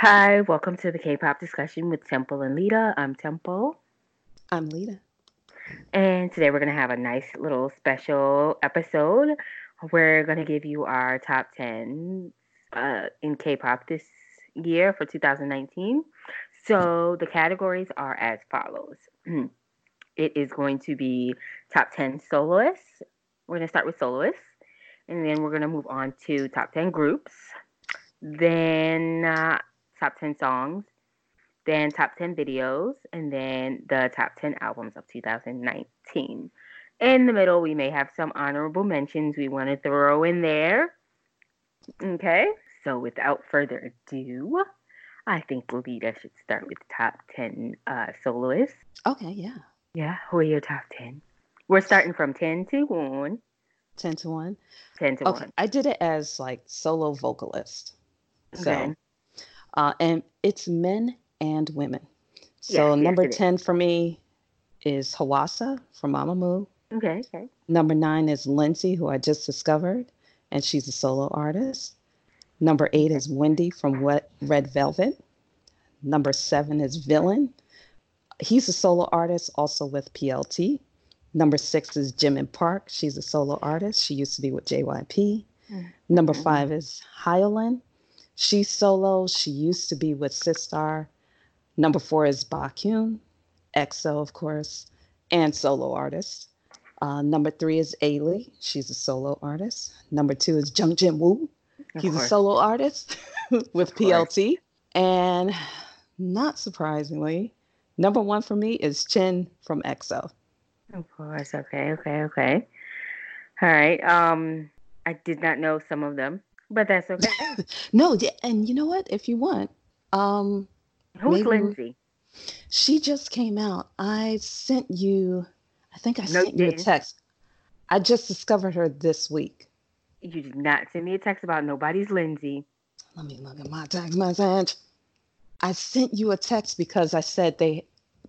Hi, welcome to the K-pop discussion with Temple and Lita. I'm Temple. I'm Lita. And today we're going to have a nice little special episode. We're going to give you our top 10 uh, in K-pop this year for 2019. So the categories are as follows. it is going to be top 10 soloists. We're going to start with soloists. And then we're going to move on to top 10 groups. Then uh, top 10 songs. Then top 10 videos. And then the top 10 albums of 2019. In the middle, we may have some honorable mentions we want to throw in there. Okay, so without further ado, I think Lita should start with top 10 uh, soloists. Okay, yeah. Yeah, who are your top 10? We're starting from 10 to 1. 10 to 1? 10 to okay. 1. I did it as like solo vocalist. So, Okay. Uh, and it's men and women. So, yes, number is. 10 for me is Hwasa from Mamamoo. Okay, okay. Number nine is Leenzy, who I just discovered, and she's a solo artist. Number eight is Wendy from Wet Red Velvet. Number seven is Villain. He's a solo artist, also with PLT. Number six is Jimin Park. She's a solo artist. She used to be with JYP. Mhm. Number five is Hyolyn. She's solo. She used to be with Sistar. Number four is Baekhyun, EXO, of course, and solo artist. Uh, number three is Ailee. She's a solo artist. Number two is Jung Jin Woo. Of He's a solo artist with PLT. And not surprisingly, number one for me is Chen from EXO. Of course. Okay, okay, okay. All right. Um, I did not know some of them, but that's okay. No, and you know what? If you want, um, Who's Leenzy? she just came out. I sent you, I think I No, sent you a text. I just discovered her this week. You did not send me a text about nobody's Leenzy. Let me look at my text message. I sent you a text because I said they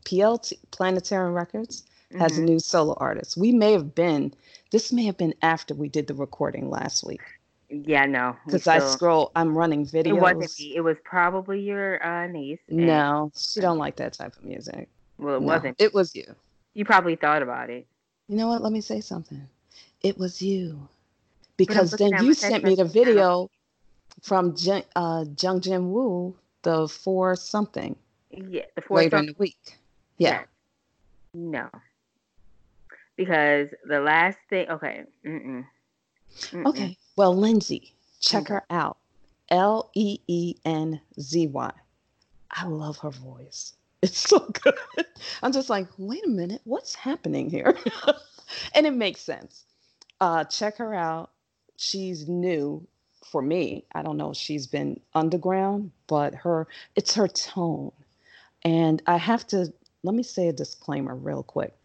PLT Planetarium Records has a Mhm. new solo artist. We may have been this may have been after we did the recording last week Yeah, no. because I scroll. I'm running videos. It wasn't me. It was probably your uh, niece. No, she don't like that type of music. Well, it No, wasn't. It was you. You probably thought about it. You know what? Let me say something. It was you. Because then you sent me the video from Jung, uh, Jung Jin Woo, the four something Yeah, the fourth later song. in the week. Yeah. No. Because the last thing. Okay. Mm-mm. Mm-mm. Okay. Well, Leenzy, check Okay. her out. L E E N Z Y. I love her voice. It's so good. I'm just like, wait a minute, what's happening here? and it makes sense. Uh, check her out. She's new for me. I don't know if she's been underground, but her it's her tone. And I have to let me say a disclaimer real quick.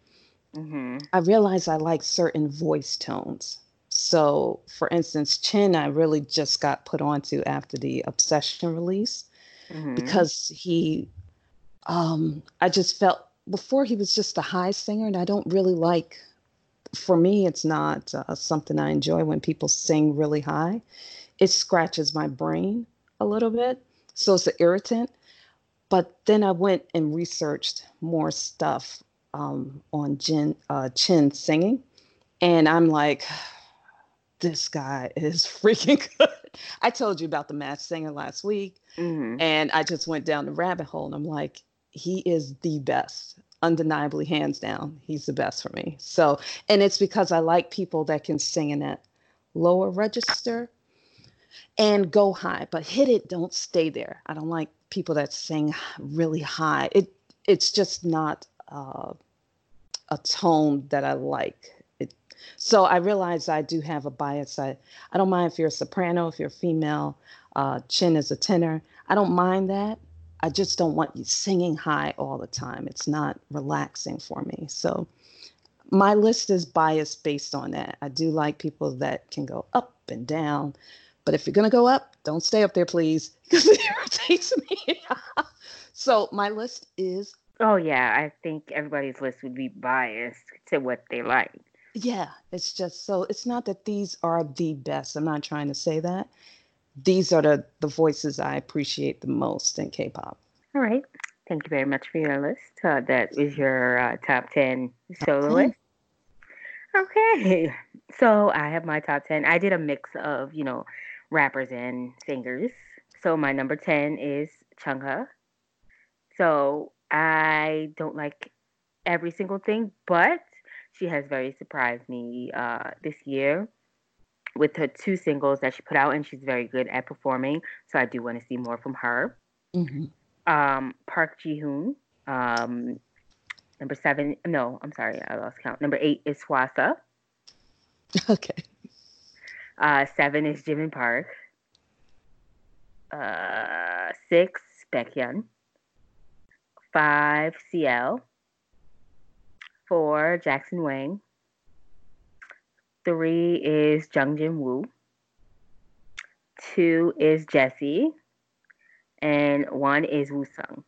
Mhm. I realize I like certain voice tones. So, for instance, Chen, I really just got put onto after the Obsession release Mhm. because he, um, I just felt before he was just a high singer, and I don't really like. For me, it's not uh, something I enjoy when people sing really high. It scratches my brain a little bit, so it's an irritant. But then I went and researched more stuff um, on Jin, uh, Chen singing, and I'm like, this guy is freaking good. I told you about the Masked Singer last week, Mhm. and I just went down the rabbit hole, and I'm like, he is the best, undeniably, hands down. He's the best for me. So, and it's because I like people that can sing in that lower register and go high, but hit it, don't stay there. I don't like people that sing really high. It it's just not uh, a tone that I like. So I realize I do have a bias. I I don't mind if you're a soprano, if you're female. Uh, Chen is a tenor. I don't mind that. I just don't want you singing high all the time. It's not relaxing for me. So my list is biased based on that. I do like people that can go up and down. But if you're going to go up, don't stay up there, please, because it irritates me. so my list is, Oh yeah, I think everybody's list would be biased to what they like. Yeah, it's just so, it's not that these are the best. I'm not trying to say that. these are the the voices I appreciate the most in K-pop. All right. Thank you very much for your list. Uh, that is your uh, top 10 soloists. Okay. So I have my top 10. I did a mix of, you know, rappers and singers. So my number 10 is Chungha. So I don't like every single thing, but she has very surprised me uh, this year with her two singles that she put out, and she's very good at performing. So I do want to see more from her. Mm-hmm. Um, Park Ji Hoon. Um, number seven. No, I'm sorry, I lost count. Number eight is Hwasa. Okay. Uh, seven is Jimin Park. Uh, six Baekhyun. Five CL. Four Jackson Wang. Three is Jung Jin Woo. Two is Jessi. And one is Woosung.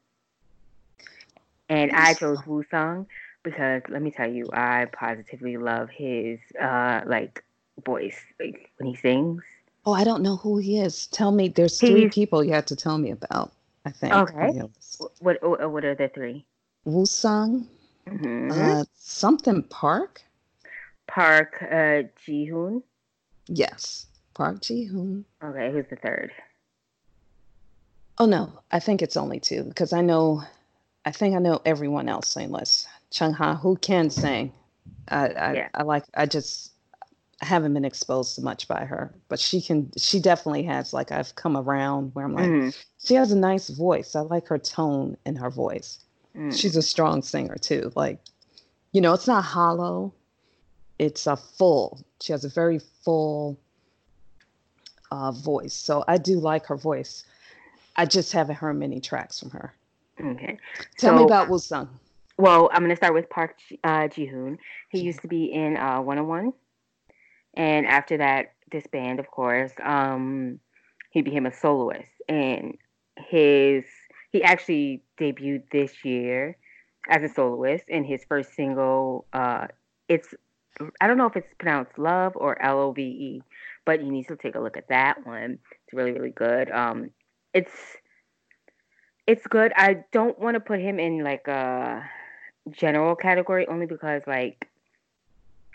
And I chose Woosung because let me tell you, I positively love his uh like voice, like when he sings. Oh, I don't know who he is. Tell me. There's three He's- people you have to tell me about. I think. Okay. What what, what are the 3 Woo-sung, Mhm. uh, something Park. Park uh, Ji Hoon. Yes, Park Ji Hoon. Okay, who's the third? Oh no, I think it's only two because I know, I think I know everyone else unless Chung Ha who can sing. I I, Yeah. I like. I just haven't been exposed to much by her, but she can. She definitely has. Like I've come around where I'm like, Mhm. she has a nice voice. I like her tone in her voice. Mm. She's a strong singer too. Like, you know, it's not hollow. It's a full. She has a very full uh, voice. So I do like her voice. I just haven't heard many tracks from her. Okay. Tell me about Woo-sung. Well, I'm gonna start with Park Ji- uh, Ji Hoon. He used to be in uh, 101, and after that disband, of course, um, he became a soloist. And his he actually debuted this year as a soloist, in his first single, uh, it's I don't know if it's pronounced Love or L O V E, but you need to take a look at that one. It's really really good. Um, it's it's good. I don't want to put him in like a general category only because like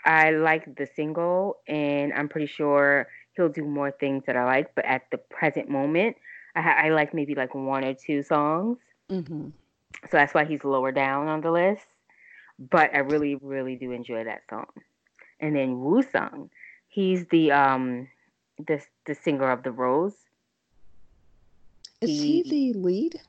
I like the single and I'm pretty sure he'll do more things that I like. But at the present moment, I, ha- I like maybe like one or two songs, hmm so that's why he's lower down on the list. But I really really do enjoy that song. And then Woo Sung, he's the um the the singer of the Rose, Is he He- the lead?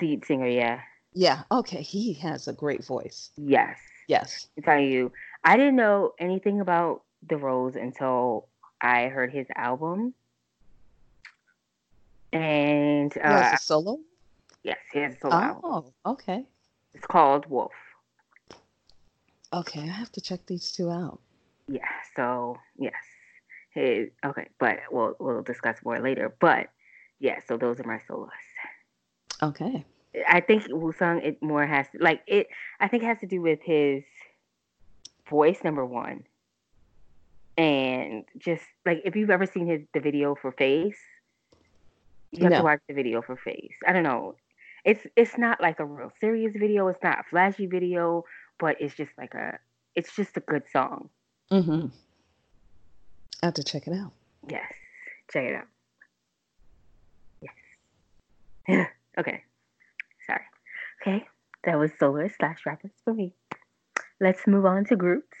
lead singer. Yeah, Yeah. Okay. He has a great voice. yes. Yes. I tell you, I didn't know anything about the Rose until I heard his album. And uh, solo. yes, he has a solo album. Oh, okay. It's called Wolf. Okay. I have to check these two out. Yeah, so yes. His, okay, but we'll we'll discuss more later. But yeah, so those are my solos. Okay. I think Wusung it more has to like it I think it has to do with his voice number one. And just like if you've ever seen his the video for face, you have No. to watch the video for face. I don't know. It's it's not like a real serious video, it's not a flashy video, but it's just like a it's just a good song. Mm-hmm. I have to check it out. Yes. Check it out. Yes. okay. Sorry. Okay. That was soloist slash rappers for me. Let's move on to groups.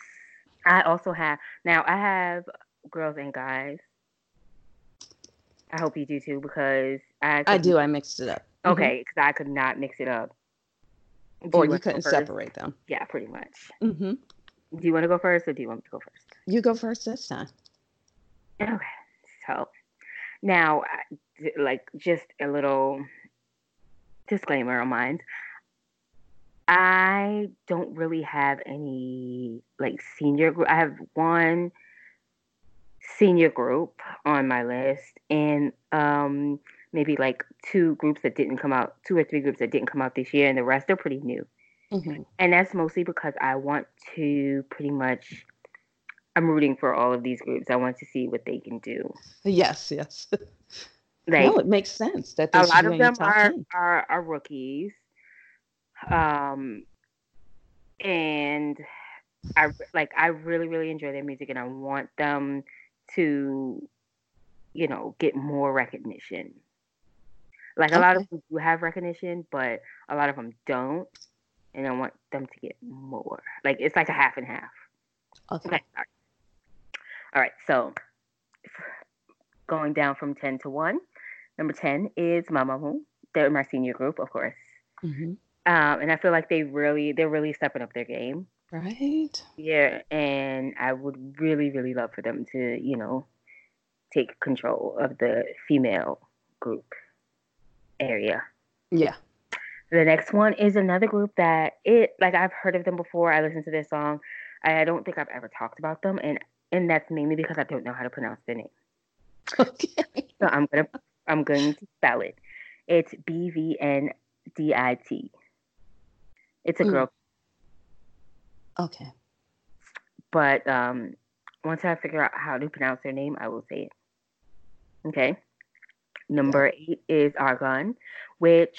I also have now I have girls and guys. I hope you do too because I I do. I mixed it up. Mhm. Okay, because I could not mix it up. Do Or you wanna couldn't separate them. Yeah, pretty much. Mm-hmm. Do you want to go first or do you want me to go first? You go first this time. Okay, so now, like, just a little disclaimer on mine. I don't really have any like senior group. I have one senior group on my list, and um, maybe like two groups that didn't come out, two or three groups that didn't come out this year, and the rest are pretty new Mm-hmm. and that's mostly because I want to pretty much I'm rooting for all of these groups. I want to see what they can do. Yes, yes. Like no, it makes sense that a lot of them are, are are rookies. Um and I like I really really enjoy their music and I want them to you know get more recognition. Like a lot of Okay. them do have recognition, but a lot of them don't, and I want them to get more. Like it's like a half and half. Okay. Okay. All right. All right. So going down from 10 to 1. Number 10 is Mama Mamamoo. They're my senior group, of course. Mhm. Um, and I feel like they really, they're really stepping up their game. Right. Yeah. And I would really, really love for them to, you know, take control of the female group area. Yeah. The next one is another group that it like I've heard of them before. I listened to their song. I don't think I've ever talked about them, and and that's mainly because I don't know how to pronounce their name. Okay. So I'm gonna I'm going to spell it. It's B V N D I T. It's a Mm. Okay. but um, once I figure out how to pronounce their name, I will say it. Okay. Number eight is Argon, which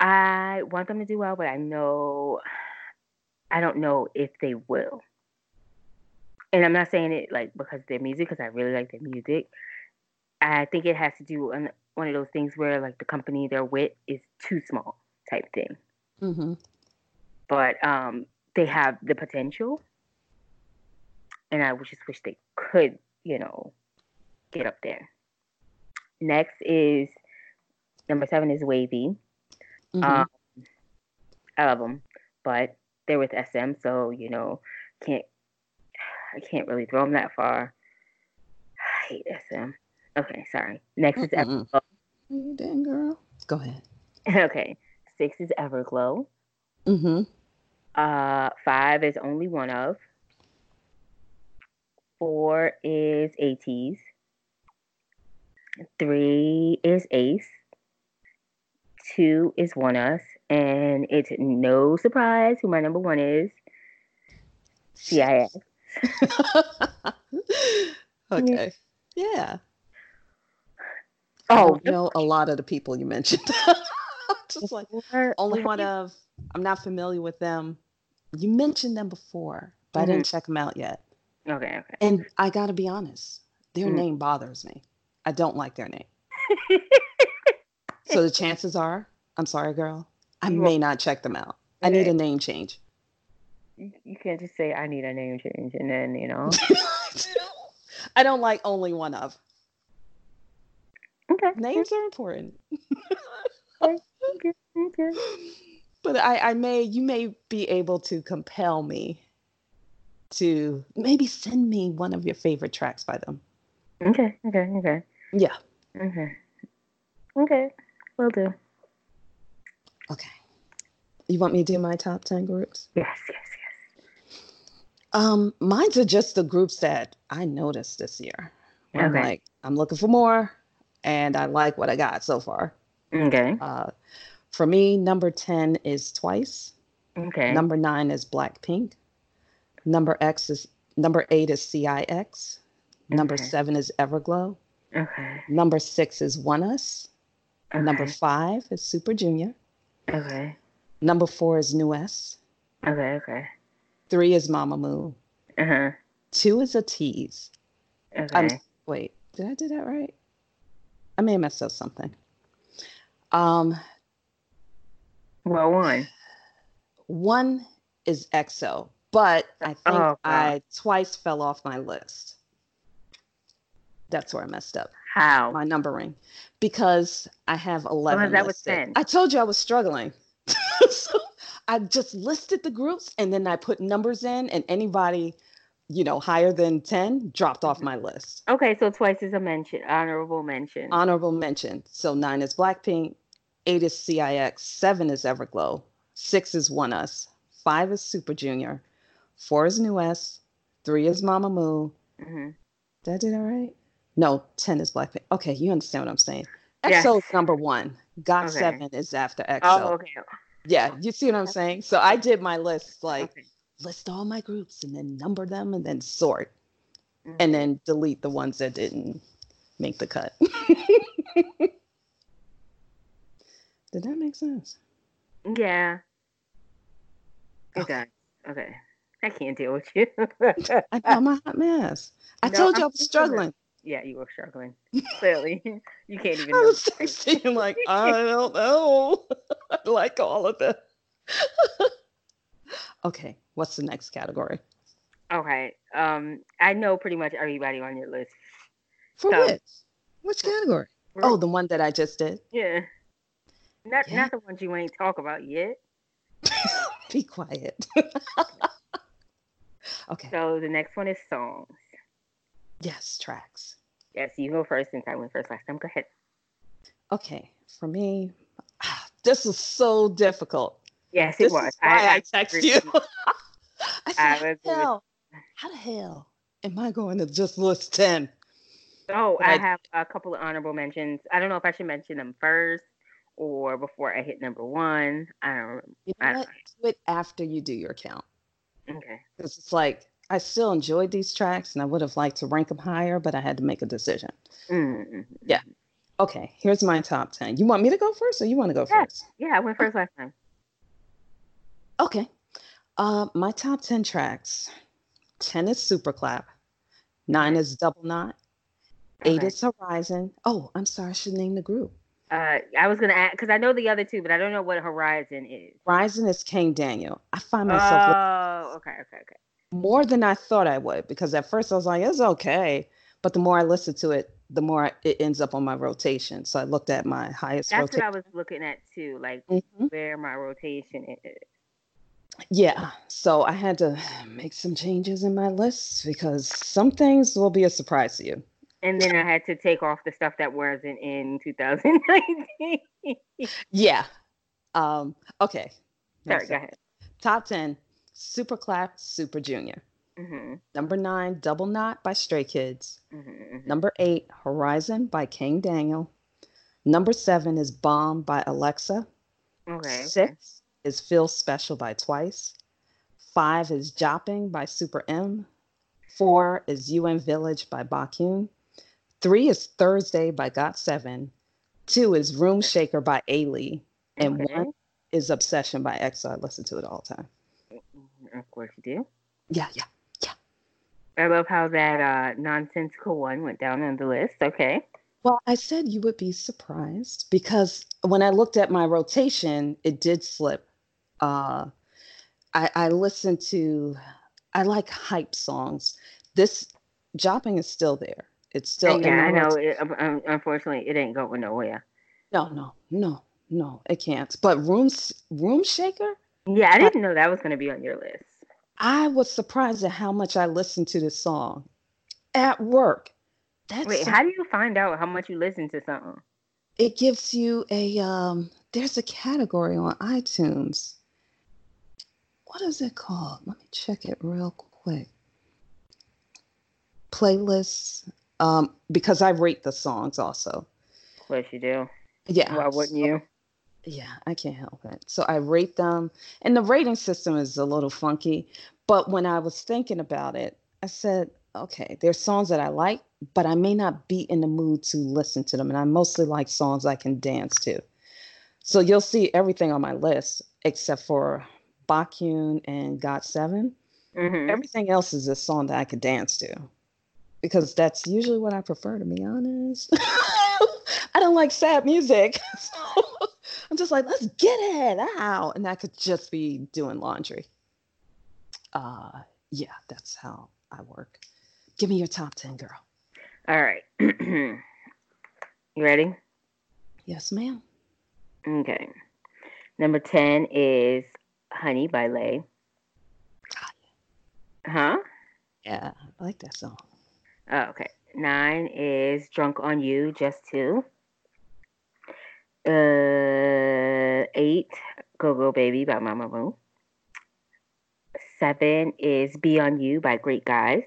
I want them to do well, but I know I don't know if they will. And I'm not saying it like because of their music, because I really like their music. I think it has to do with one of those things where like the company they're with is too small type thing. Mm-hmm. But um, they have the potential, and I just wish they could, you know, get up there. Next is number seven is WayV. Mm-hmm. Um, I love them, but they're with SM, so you know, can't I can't really throw them that far. I hate SM. Okay, sorry. Next is Mm-mm. Everglow. you dang girl. Go ahead. Okay, six is Everglow. Mm-hmm. Uh, five is ONLYONEOF. Four is ATEEZ. Three is Ace. Two is ONEUS. And it's no surprise who my number one is. CIX. okay. Yeah. I Oh, don't know a lot of the people you mentioned. Just like ONLYONEOF I'm not familiar with them. You mentioned them before, but I didn't check them out yet. Okay, okay. And I got to be honest, their Mm. name bothers me. I don't like their name. So the chances are, I'm sorry, girl, I You may not check them out. I need a name change. you, you can't just say I need a name change and then you know. I don't like ONLYONEOF. Okay. Names are important. Okay. Okay. But I, I may, you may be able to compel me to maybe send me one of your favorite tracks by them. Okay. Okay. Okay. Yeah. Okay. Okay. we'll do. Okay. You want me to do my top 10 groups? Yes. Yes. Yes. Um, mine's are just the groups that I noticed this year. where I'm like, I'm looking for more, and I like what I got so far. Okay. Uh, for me, number 10 is Twice. Okay. Number nine is Blackpink. Number X is number eight is CIX. Number Okay. seven is Everglow. Okay. Number six is ONEUS. Number five is Super Junior. Okay. Number four is NU'EST. Okay. Okay. Three is Mamamoo. Uh huh. Two is ATEEZ. Okay. I'm wait, did I do that right? I may have messed up something. Um, well, one. one is EXO, but I think Oh, I twice fell off my list. That's where I messed up. How? my numbering because I have 11 that was 10. I told you I was struggling. so I just listed the groups and then I put numbers in and anybody, you know, higher than 10 dropped off mm-hmm. my list. Okay, so twice is a mention, honorable mention. Honorable mention. So 9 is Blackpink, 8 is CIX, 7 is Everglow, 6 is ONEUS, 5 is Super Junior, 4 is NU'EST, 3 is Mamamoo. hmm Did I do that right? No, 10 is Blackpink. Okay, you understand what I'm saying. EXO is number one. Got Okay. seven is after EXO. Oh, okay. Yeah, you see what I'm saying? So I did my list like okay. list all my groups and then number them and then sort. mm-hmm. and then delete the ones that didn't make the cut. Did that make sense? Yeah. It okay. Okay. I can't deal with you. I know I'm a hot mess. I no, told you I'm I was struggling. Yeah, you were struggling. Clearly, you can't even. I was texting like I don't know. I like all of that. okay, what's the next category? Okay, um, I know pretty much everybody on your list. For so, which? Which category? Oh, the one that I just did. Yeah. Not yeah. not the ones you ain't talk about yet. Be quiet. okay. So the next one is songs. Yes, tracks. Yes, you go first since I went first last time. Go ahead. Okay, for me, this is so difficult. Yes, it this was. Why I, I text you. I said, I hell, how the hell am I going to just list ten? Oh, I, I have a couple of honorable mentions. I don't know if I should mention them first or before I hit number one. I don't. You know I what? Do it after you do your count. Okay. Because it's like I still enjoyed these tracks, and I would have liked to rank them higher, but I had to make a decision. Mm-hmm. Yeah. Okay. Here's my top ten. You want me to go first, or you want to go yeah. first? Yeah, I went first last time. Okay. Uh, my top ten tracks. Ten is Super Clap. Nine is Double Knot. Eight okay. is Horizon. Oh, I'm sorry, I should name the group. Uh, I was gonna ask because I know the other two, but I don't know what Horizon is. Horizon is Kang Daniel. I find myself. Oh, okay, okay, okay. More than I thought I would because at first I was like, it's okay, but the more I listen to it, the more it ends up on my rotation. So I looked at my highest. That's rotation. what I was looking at too, like mm-hmm. where my rotation is. Yeah, so I had to make some changes in my list because some things will be a surprise to you and then I had to take off the stuff that wasn't in 2019. yeah. Um, okay. Sorry, go ahead. Top 10 Super Clap Super Junior. Mm-hmm. Number nine, Double Knot by Stray Kids. Mm-hmm, mm-hmm. Number eight, Horizon by Kang Daniel. Number seven is Bomb by Alexa. Okay. Six okay. is Feel Special by Twice. Five is Jopping by Super M. Four is UN Village by Baekhyun. Three is Thursday by Got7. Two is Room Shaker by Ailee. And okay. one is Obsession by EXO. I listen to it all the time. Mm-hmm. Of course you do. Yeah, yeah, yeah. I love how that uh, nonsensical one went down on the list. Okay. Well, I said you would be surprised because when I looked at my rotation, it did slip. Uh, I, I listened to, I like hype songs. This Jopping is still there. It's still. Yeah, I know. It, um, unfortunately, it ain't going nowhere. No, no, no, no, it can't. But room room shaker. Yeah, I didn't know that was going to be on your list. I was surprised at how much I listened to this song at work. That's Wait, how do you find out how much you listen to something? It gives you a um. There's a category on iTunes. What is it called? Let me check it real quick. Playlists um, because I rate the songs also. Of course you do. Yeah. Why wouldn't so, you? Yeah, I can't help it. So I rate them, and the rating system is a little funky. But when I was thinking about it, I said, okay, there's songs that I like, but I may not be in the mood to listen to them. And I mostly like songs I can dance to. So you'll see everything on my list except for Baekhyun and Got7. Mm-hmm. Everything else is a song that I could dance to because that's usually what I prefer, to be honest. I don't like sad music. So I'm just like, let's get it out. And that could just be doing laundry. Uh, yeah, that's how I work. Give me your top 10, girl. All right. you ready? Yes, ma'am. Okay. Number 10 is Honey by Lay. Huh? Yeah, I like that song. Oh, okay. Nine is Drunk on You, just two. Uh, eight, Go Go Baby by Mamamoo. Seven is Be On You by Great Guys.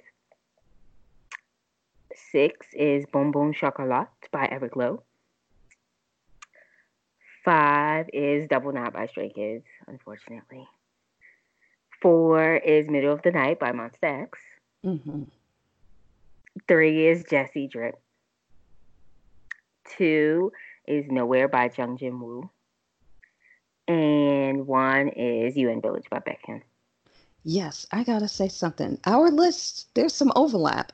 Six is Boom Chocolat by Lowe. Five is Double Knot by Stray Kids, unfortunately. Four is Middle of the Night by Monsta X. Mm-hmm. Three is Jessi Drip. Two is Nowhere by Jung Jin Woo. And one is UN Village by Baekhyun. Yes, I gotta say something. Our list, there's some overlap.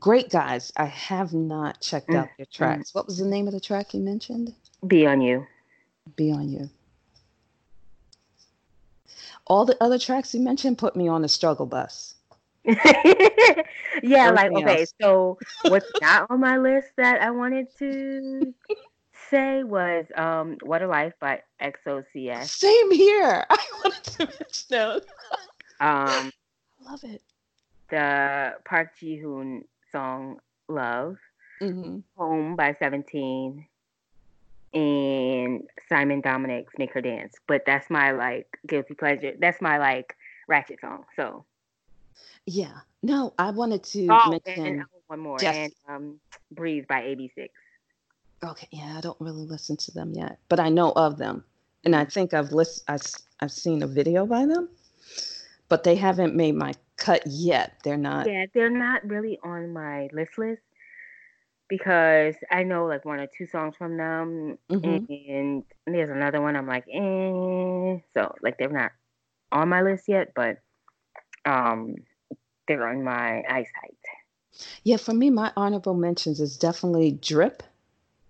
Great guys. I have not checked out your Mm-hmm. tracks. What was the name of the track you mentioned? Be on you. Be on you. All the other tracks you mentioned put me on the struggle bus. yeah, like okay, else. so what's not on my list that I wanted to say was um What a Life by EXO-SC. Same here. I wanted to mention that. Um I love it. the Park Ji Hoon song Love, hmm Home by 17, and Simon Dominic's Make Her Dance. But that's my like guilty pleasure. That's my like ratchet song. So Yeah. No, I wanted to oh, mention. and one more Jess- and um Breathe by AB6IX. Okay, yeah, I don't really listen to them yet, but I know of them, and I think I've list I've, s- I've seen a video by them, but they haven't made my cut yet. They're not. Yeah, they're not really on my list list because I know like one or two songs from them, Mhm. and there's another one I'm like, eh. So like they're not on my list yet, but um, they're on my eyesight. Yeah, for me, my honorable mentions is definitely Drip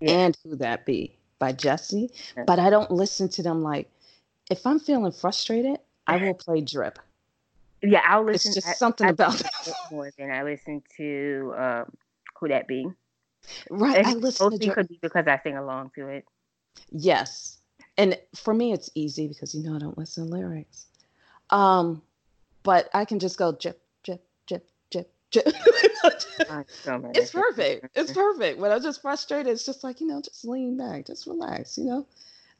Yeah. and Who That Be by Jessi, Yeah. but I don't listen to them like if I'm feeling frustrated, I will play Drip. Yeah, I'll listen. It's just I- something I about listen that. it more than I listen to um, who that be. Right, I And listen to mostly Drip. could be because I sing along to it. Yes. And for me it's easy because you know I don't listen to lyrics. Um but I can just go drip drip. Uh, so many it's perfect. It's perfect. When I'm just frustrated, it's just like, you know, just lean back, just relax, you know.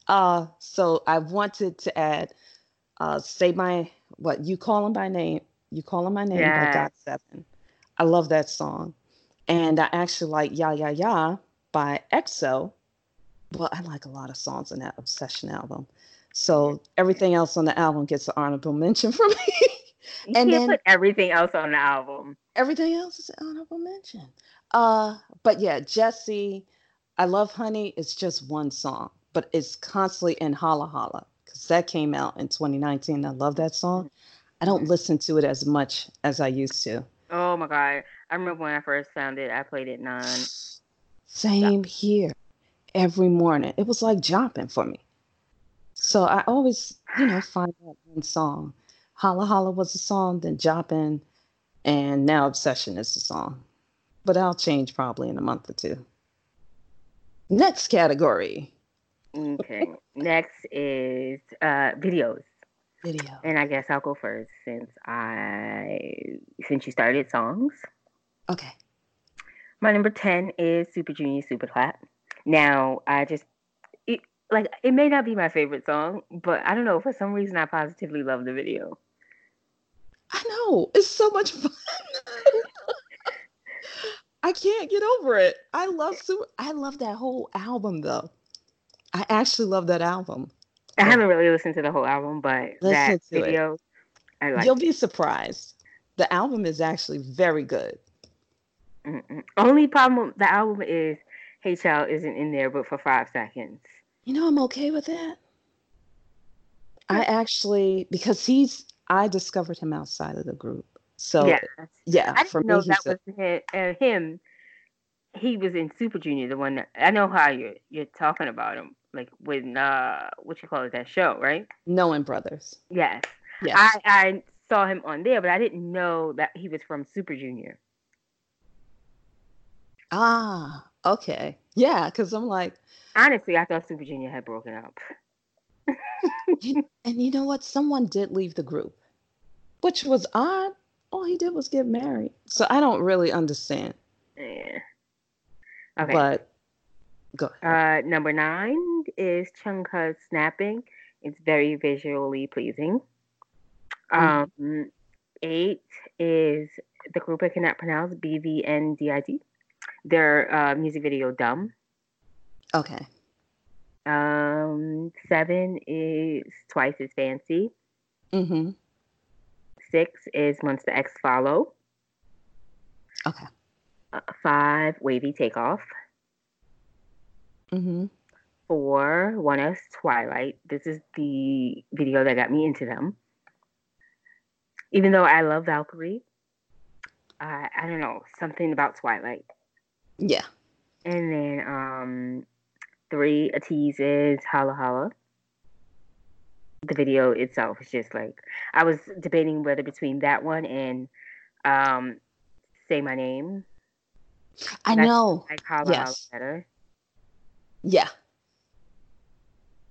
Uh so I wanted to add uh say my what you call him by name, you call him by name by Got Seven. I love that song. And I actually like Ya Ya Ya by EXO. Well, I like a lot of songs on that Obsession album. So everything else on the album gets an honorable mention for me. You and then- put everything else on the album. everything else is an honorable mention. Uh, but yeah, Jessi, I love Honey. It's just one song, but it's constantly in Holla Holla because that came out in 2019. I love that song. I don't listen to it as much as I used to. Oh my god! I remember when I first found it. I played it non. Same here. Every morning, it was like jumping for me. So I always, you know, find that one song. Holla Holla was a song, then Joppin', and now Obsession is the song. But I'll change probably in a month or two. Next category Okay. Next is uh videos, video. and I guess I'll go first since I since you started songs. Okay. My number ten is Super Junior Super Clap. Now I just it like it may not be my favorite song, but I don't know for some reason I positively love the video. I know. It's so much fun. I can't get over it. I love super I love that whole album though. I actually love that album. I haven't really listened to the whole album, but that Listen to it. video I like. You'll be surprised. The album is actually very good. Mm-mm. Only problem with the album is Heechul isn't in there, but for five seconds. You know, I'm okay with that. I actually because he's I discovered him outside of the group. So yeah, yeah, I didn't know that was him, uh, him. He was in Super Junior, the one that I know how you're you're talking about him, like when uh, what you call it, that show, right? Knowing Brothers. Yes, Yes. I I saw him on there, but I didn't know that he was from Super Junior. ah, okay. Yeah, because I'm like, Honestly, I thought Super Junior had broken up. And you know what? Someone did leave the group, which was odd. All he did was get married. So I don't really understand. Yeah. Okay. But go ahead. Uh, number nine is Chungha snapping. It's very visually pleasing. Mhm. Um, eight is the group I cannot pronounce BVNDIT. Their uh, music video Dumb. okay. Um, seven is Twice as Fancy. Mm-hmm. Six is Monsta X Follow. Okay. Uh, five, WayV Takeoff. Mm-hmm. Four, ONEUS Twilight. This is the video that got me into them. Even though I love Valkyrie, uh, I don't know something about Twilight. Yeah. And then um, three, ATEEZ is Holla Holla. The video itself is just like I was debating whether between that one and um, Say My Name. I know. Like Holla Yes. Holla better. Yeah.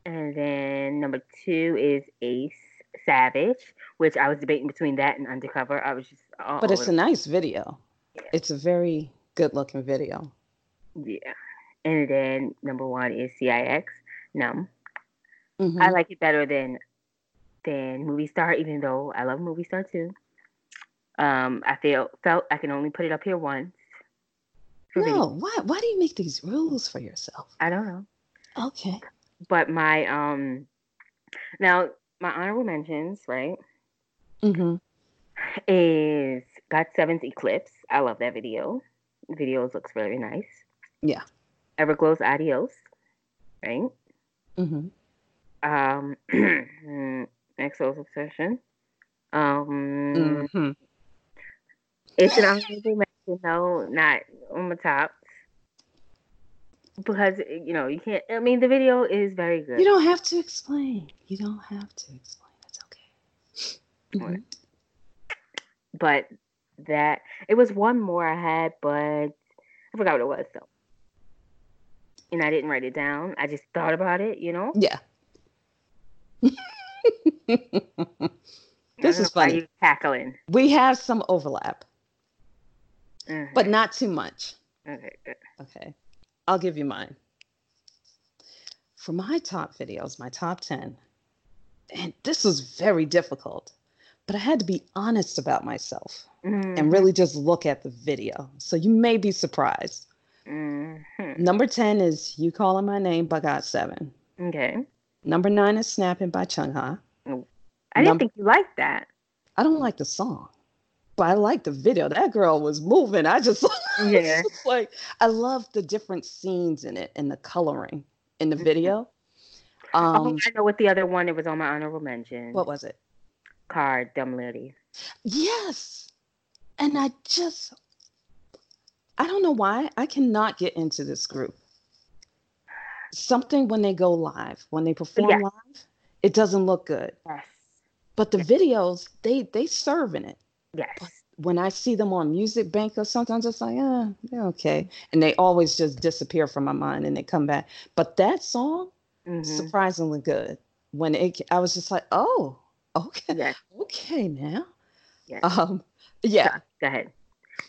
And then number two is Ace Savage, which I was debating between that and Undercover. I was just all But it's a nice video. Yeah. It's a very good looking video. Yeah. And then number one is CIX, Numb. Mhm. I like it better than than Movie Star, even though I love Movie Star too. Um, I feel felt I can only put it up here once. video. no, why why do you make these rules for yourself? I don't know. Okay. But my um now my honorable mentions, right, Mm-hmm. is Got Seven's Eclipse. I love that video. The videos looks very nice. Yeah. Everglow's Adios, right? Mm-hmm. Um Exo's Obsession. Um Mm-hmm. It's an honorable mention, no, not on the top. Because you know you can't. I mean, the video is very good. You don't have to explain. You don't have to explain. It's okay. Mhm. but that it was one more I had, but I forgot what it was though. And I didn't write it down. I just thought about it. You know. Yeah. This is funny. you Cackling. We have some overlap, but not too much. okay, good. Okay. I'll give you mine. For my top videos, my top 10, and this was very difficult, but I had to be honest about myself Mhm. and really just look at the video. So you may be surprised. Mhm. Number 10 is You Calling My Name by Got7. Okay. Number 9 is Snapping by Chung Ha. I didn't Number- think you liked that. I don't like the song, but I like the video. That girl was moving. I just, Yeah. just like, I love the different scenes in it and the coloring in the video. oh, Um, I know what the other one. It was on my honorable mention. what was it? KARD, Dumb Litty. Yes. And I just, I don't know why. I cannot get into this group. Something when they go live, when they perform Yeah. live, it doesn't look good. Yes. But the videos, they they serve in it. Yes. When I see them on Music Bank or something, I'm just like, ah, they're okay. And they always just disappear from my mind and they come back. But that song, Mhm. surprisingly good. When it, I was just like, oh, okay, Yes. okay now. Yes. Um, yeah. Go ahead.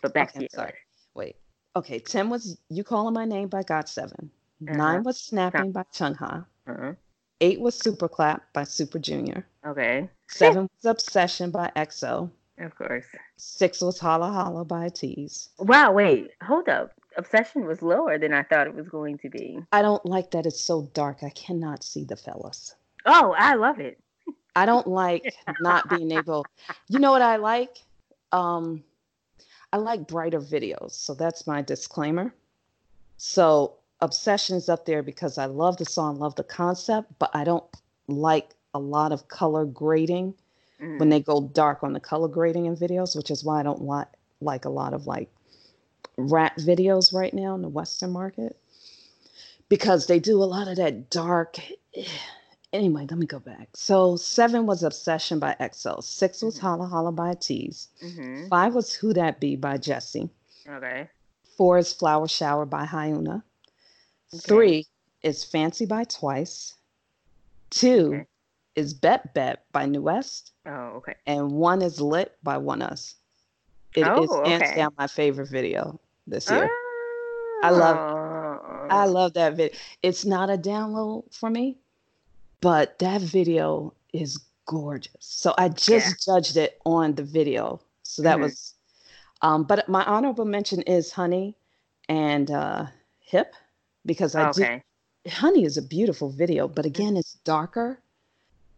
But back Okay, to you. sorry. Wait. Okay, 10 was You Calling My Name by Got 7 Uh-huh. 9 was Snapping by Chung Ha. Uh-huh. 8 was Super Clap by Super Junior. Okay. 7 was Obsession by EXO. Of course. 6 was Holla Holla by ATEEZ. Wow, wait. Hold up. Obsession was lower than I thought it was going to be. I don't like that it's so dark. I cannot see the fellas. Oh, I love it. I don't like not being able. You know what I like? Um, I like brighter videos. So that's my disclaimer. So Obsession's up there because I love the song, love the concept, but I don't like a lot of color grading Mhm. when they go dark on the color grading in videos, which is why I don't like like a lot of like rap videos right now in the Western market because they do a lot of that dark. Anyway, let me go back. So seven was Obsession by EXO. Six was Mhm. Holla Holla by ATEEZ. Mhm. Five was Who That Be by Jessi. Okay. Four is Flower Shower by Hyuna. Okay. Three is Fancy by Twice. Two Okay. is Bet Bet by NU'EST. Oh, okay. and one is lit by ONEUS. It is Oh, hands okay. down my favorite video this year. I love- Oh. I love that video. It's not a download for me, but that video is gorgeous. So I just judged it on the video. So that Mhm. was um but my honorable mention is Honey and uh Hip because I okay. do Honey is a beautiful video, but again it's darker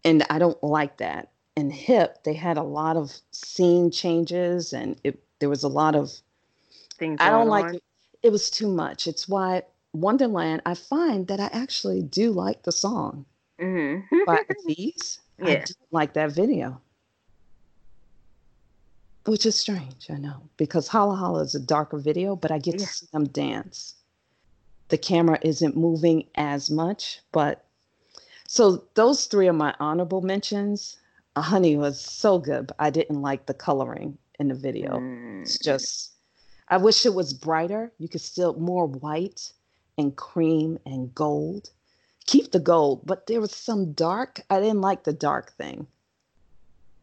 and I don't like that. And Hip, they had a lot of scene changes and it there was a lot of things. I don't like on. it. It was too much. It's why Wonderland. I find that I actually do like the song hmm by ATEEZ. I Yeah. do like that video, which is strange. I know because Holla Holla is a darker video, but I get Yeah. to see them dance. The camera isn't moving as much, but so those three are my honorable mentions. Uh, Honey was so good, but I didn't like the coloring in the video. It's Mm. just, I wish it was brighter. You could still more white and cream and gold. Keep the gold, but there was some dark. I didn't like the dark thing.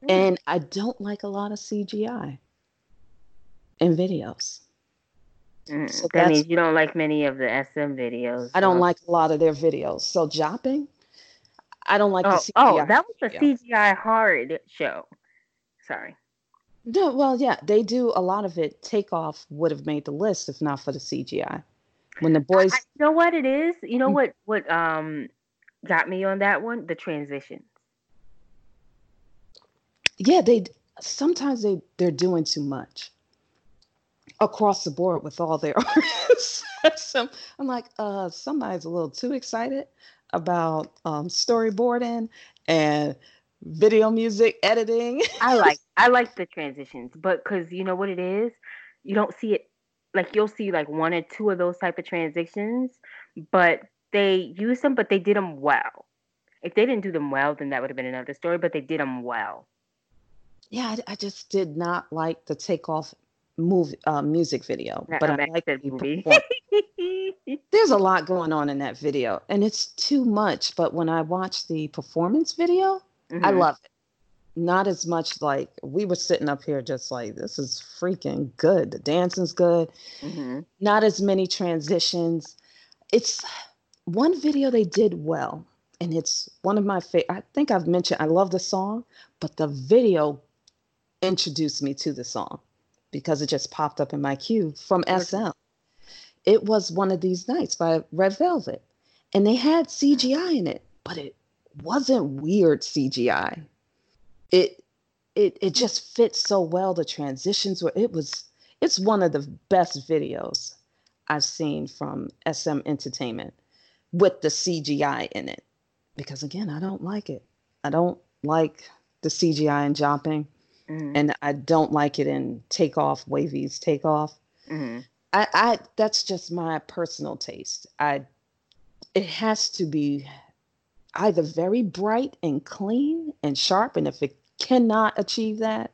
Mm. And I don't like a lot of CGI in videos. Mm, So that means you don't like many of the SM videos. I don't so- like a lot of their videos. So jopping, I don't like Oh, the CGI. oh, that was a video. CGI hard show. Sorry. No, well, yeah, they do a lot of it. Takeoff would have made the list if not for the CGI. When the boys, I, you know what it is? You know Mm. what what um got me on that one? The transitions. yeah, they sometimes they they're doing too much across the board with all their artists. so I'm like, uh, somebody's a little too excited about um, storyboarding and video music editing. I like I like the transitions, but because you know what it is, you don't see it like you'll see like one or two of those type of transitions, but they use them, but they did them well. If they didn't do them well, then that would have been another story. But they did them well. yeah, I, I just did not like the takeoff movie uh, music video, That but I like the movie. There's a lot going on in that video, and it's too much. But when I watch the performance video, I Mhm. love it. Not as much like we were sitting up here just like this is freaking good. The dancing's good. Mhm. Not as many transitions. It's one video they did well, and it's one of my favorite. I think I've mentioned I love the song, but the video introduced me to the song because it just popped up in my queue from SM. It was one of these nights by Red Velvet, and they had CGI in it, but it wasn't weird CGI. It it it just fits so well. The transitions were it was it's one of the best videos I've seen from SM Entertainment with the CGI in it. Because again, I don't like it. I don't like the CGI in Jopping, Mhm. and I don't like it in Takeoff, WayV's Takeoff. Mhm. I, I that's just my personal taste. I it has to be either very bright and clean and sharp, and if it cannot achieve that,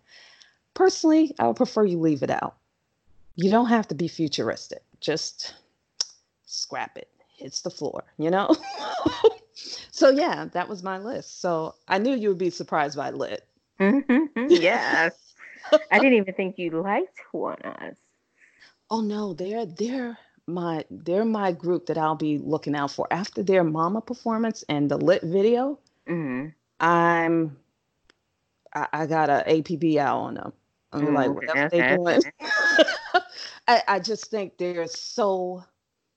personally, I would prefer you leave it out. You don't have to be futuristic. Just scrap it. Hits the floor, you know? so yeah, that was my list. So I knew you would be surprised by lit. Mhm. yes. I didn't even think you liked ONEUS. Oh no, they're they're my they're my group that I'll be looking out for after their mama performance and the lit video. hmm I'm I, I got a APB out on them. I'm Mm, like whatever they doing. I, I just think they're so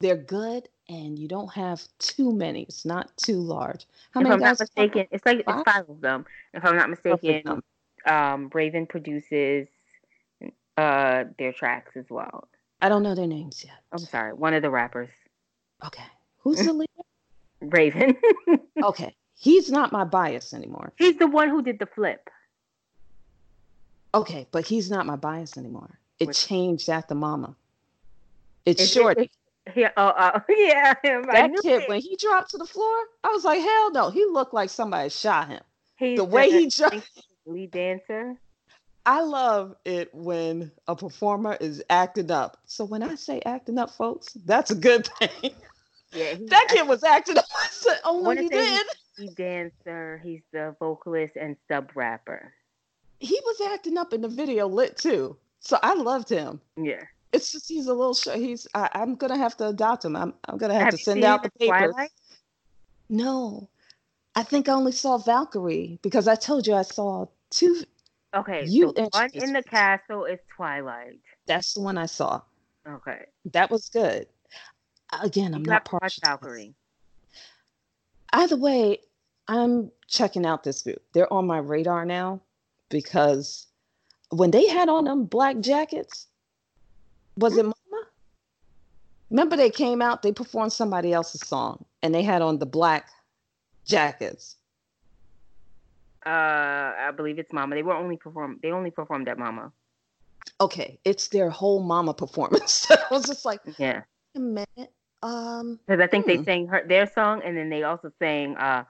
they're good and you don't have too many. It's not too large. How if many I'm not mistaken, it's like Five? it's five of them. If I'm not mistaken, um, Raven produces uh their tracks as well. I don't know their names yet. I'm sorry, one of the rappers, Okay. Who's the leader? Raven. Okay. He's not my bias anymore. He's the one who did the flip. Okay, but he's not my bias anymore. It Which- changed after Mama. It's it- Shorty. Yeah, oh, uh, yeah, him. That kid, when he dropped to the floor, I was like, hell no. He looked like somebody shot him. He's The way he jumped. lead dancer. I love it when a performer is acting up. So when I say acting up, folks, that's a good thing. Yeah, that kid was acting up. I said, only he did. Lead dancer. He's the vocalist and sub rapper. He was acting up in the video lit too. So I loved him. Yeah. It's just he's a little sh- he's I, I'm gonna have to adopt him. I'm I'm gonna have, Have to send out the papers. Twilight? No, I think I only saw Valkyrie because I told you I saw two. Okay, You the one in the castle is Twilight. That's the one I saw. Okay. That was good. Again, I'm you not partial. Valkyrie. Either way, I'm checking out this group. They're on my radar now because when they had on them black jackets, was it Mama? Remember they came out, they performed somebody else's song and they had on the black jackets. Uh I believe it's Mama. They were only perform they only performed at Mama. Okay, it's their whole Mama performance. I was just like, Yeah. a minute. Um Because I think Hmm. they sang her their song and then they also sang uh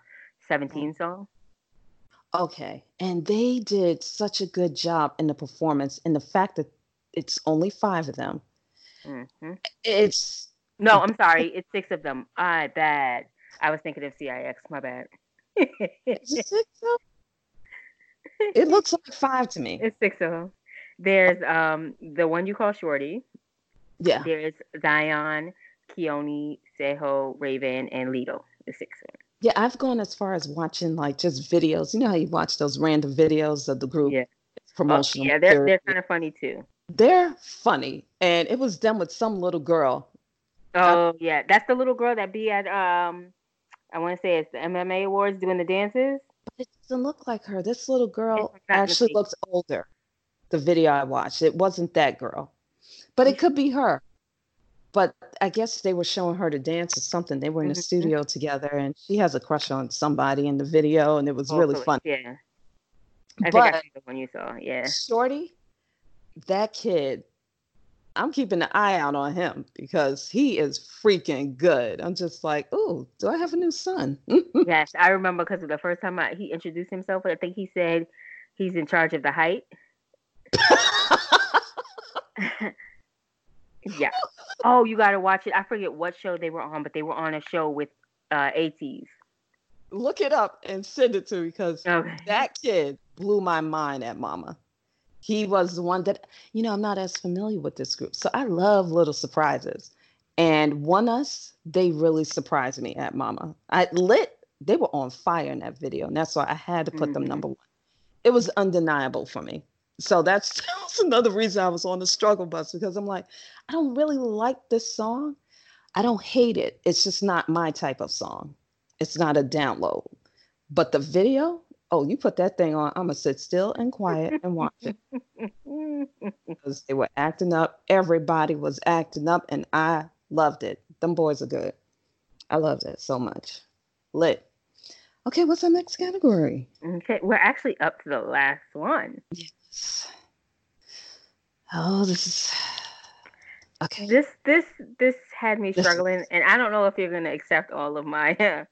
17 song. Okay. And they did such a good job in the performance and the fact that it's only five of them. hmm It's No, I'm sorry. It's six of them. I bad. I was thinking of CIX. My bad. is it six of them? It looks like five to me. it's six of them. There's um the one you call Shorty. Yeah. There's Xion, Keonhee, Seoho, Raven, and Leedo. The six them. Yeah, I've gone as far as watching like just videos. You know how you watch those random videos of the group Yeah. promotional. Oh, yeah, they're they're kind of funny too. They're funny. And it was done with some little girl. Oh yeah, that's the little girl that be at um I want to say it's the MMA awards doing the dances. But It doesn't look like her. This little girl actually looks older. The video I watched, it wasn't that girl, but it could be her. But I guess they were showing her to dance or something. They were in the Mhm. studio together, and she has a crush on somebody in the video, and it was really fun. Yeah, I think I But the one you saw. Yeah. Shorty, that kid, I'm keeping an eye out on him because he is freaking good. I'm just like, oh, do I have a new son? Yes, I remember because the first time I, he introduced himself, I think he said he's in charge of the height. yeah. Oh, you got to watch it. I forget what show they were on, but they were on a show with uh ATEEZ. Look it up and send it to me because Okay. that kid blew my mind at Mama. He was the one that, you know, I'm not as familiar with this group. So I love little surprises. And ONEUS, they really surprised me at Mama. I lit, they were on fire in that video. And that's why I had to put them Mhm. number one. It was undeniable for me. So that's, that's another reason I was on the struggle bus because I'm like, I don't really like this song. I don't hate it. It's just not my type of song. It's not a download. But the video, oh, you put that thing on, I'm gonna sit still and quiet and watch it because they were acting up. Everybody was acting up, and I loved it. Them boys are good. I loved it so much. Lit. Okay, what's our next category? okay, we're actually up to the last one. Oh, this is okay. This this this had me This- struggling, and I don't know if you're gonna accept all of my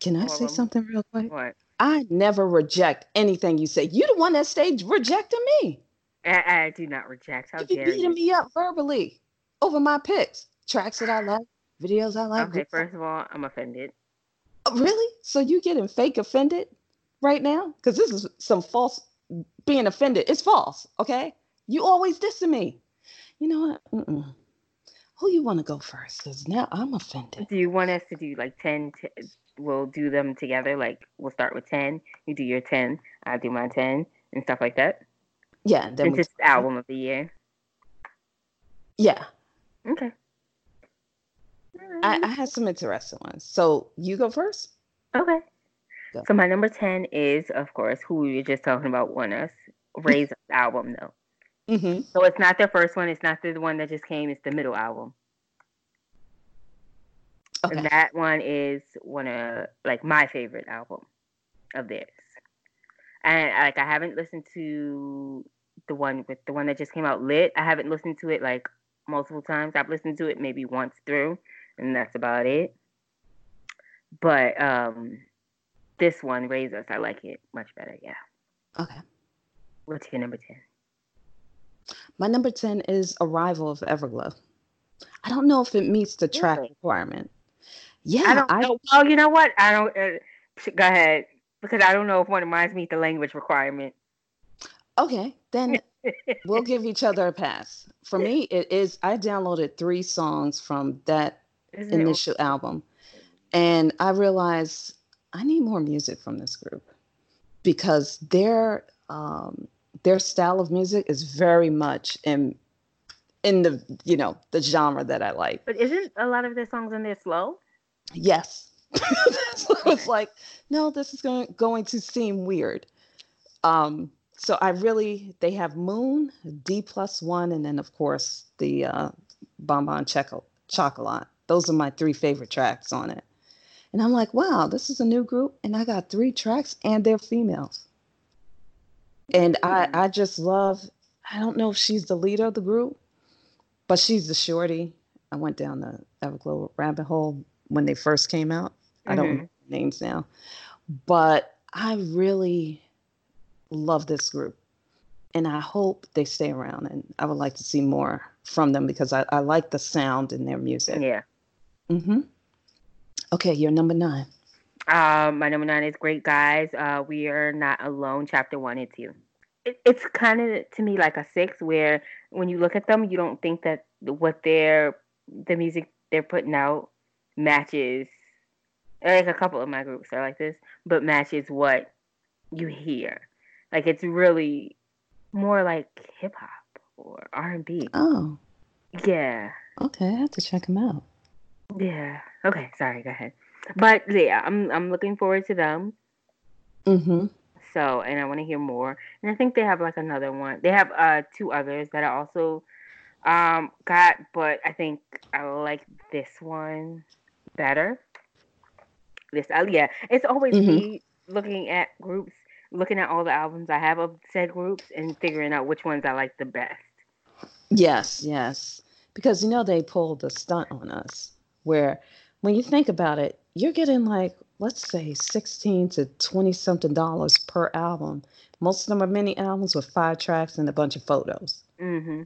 Can I say something real quick? what. I never reject anything you say. You the one that stayed rejecting me. I, I do not reject. How You dare beating you? me up verbally over my picks, tracks that I like, videos I like. Okay, first of all, I'm offended. Oh, really? So you getting fake offended right now? Because this is some false being offended. It's false. Okay. You always dissing me. You know what? Mm-mm. Who you want to go first? Because now I'm offended. Do you want us to do like 10? T- we'll do them together. Like we'll start with 10. You do your 10. I do my 10 and stuff like that. Yeah. Then Since we, it's album of the year. yeah. Okay. I, I had some interesting ones. So you go first. okay. Go. So my number 10 is, of course, who we were just talking about, ONEUS. Ray's album, though. Mm-hmm. So it's not their first one. It's not the one that just came. It's the middle album. Okay. And that one is one of like my favorite album of theirs. And like I haven't listened to the one with the one that just came out lit. I haven't listened to it like multiple times. I've listened to it maybe once through, and that's about it. But um this one, Raise Us, I like it much better, yeah. Okay. What's your number ten? My number 10 is Arrival of Everglow. I don't know if it meets the track Really? requirement. Yeah, I don't I, know. Well, you know what? I don't uh, go ahead. Because I don't know if one of mine meet the language requirement. okay, then we'll give each other a pass. For me, it is I downloaded three songs from that Isn't it initial album, and I realized I need more music from this group because their um, their style of music is very much in in the you know the genre that I like. But isn't a lot of their songs in there slow? Yes. so I was like, no, this is going going to seem weird. Um, so I really they have Moon, D plus one, and then of course the uh, Bonbon Chocolat. Those are my three favorite tracks on it. And I'm like, wow, this is a new group, and I got three tracks, and they're females. And I, I just love. I don't know if she's the leader of the group, but she's the shorty. I went down the Everglow rabbit hole when they first came out. Mm-hmm. I don't mm-hmm. know names now, but I really love this group, and I hope they stay around. And I would like to see more from them because I, I like the sound in their music. Yeah. Mm-hmm. Okay, you're number nine. Um, my number nine is Great Guys. Uh, we are not alone. Chapter one. It's you. It, it's kind of to me like a six, where when you look at them, you don't think that what they're the music they're putting out matches. Like a couple of my groups are like this, but matches what you hear. Like it's really more like hip hop or R and B. Oh. Yeah. Okay, I have to check them out. Yeah. Okay. Sorry. Go ahead. But yeah, I'm I'm looking forward to them. Mhm. So, and I want to hear more. And I think they have like another one. They have uh two others that I also um got, but I think I like this one better. This, uh, yeah, it's always mm-hmm. me looking at groups, looking at all the albums I have of said groups, and figuring out which ones I like the best. Yes, yes, because you know they pulled the stunt on us where when you think about it, you're getting like, let's say 16 to 20 something dollars per album. Most of them are mini albums with five tracks and a bunch of photos. Mm-hmm.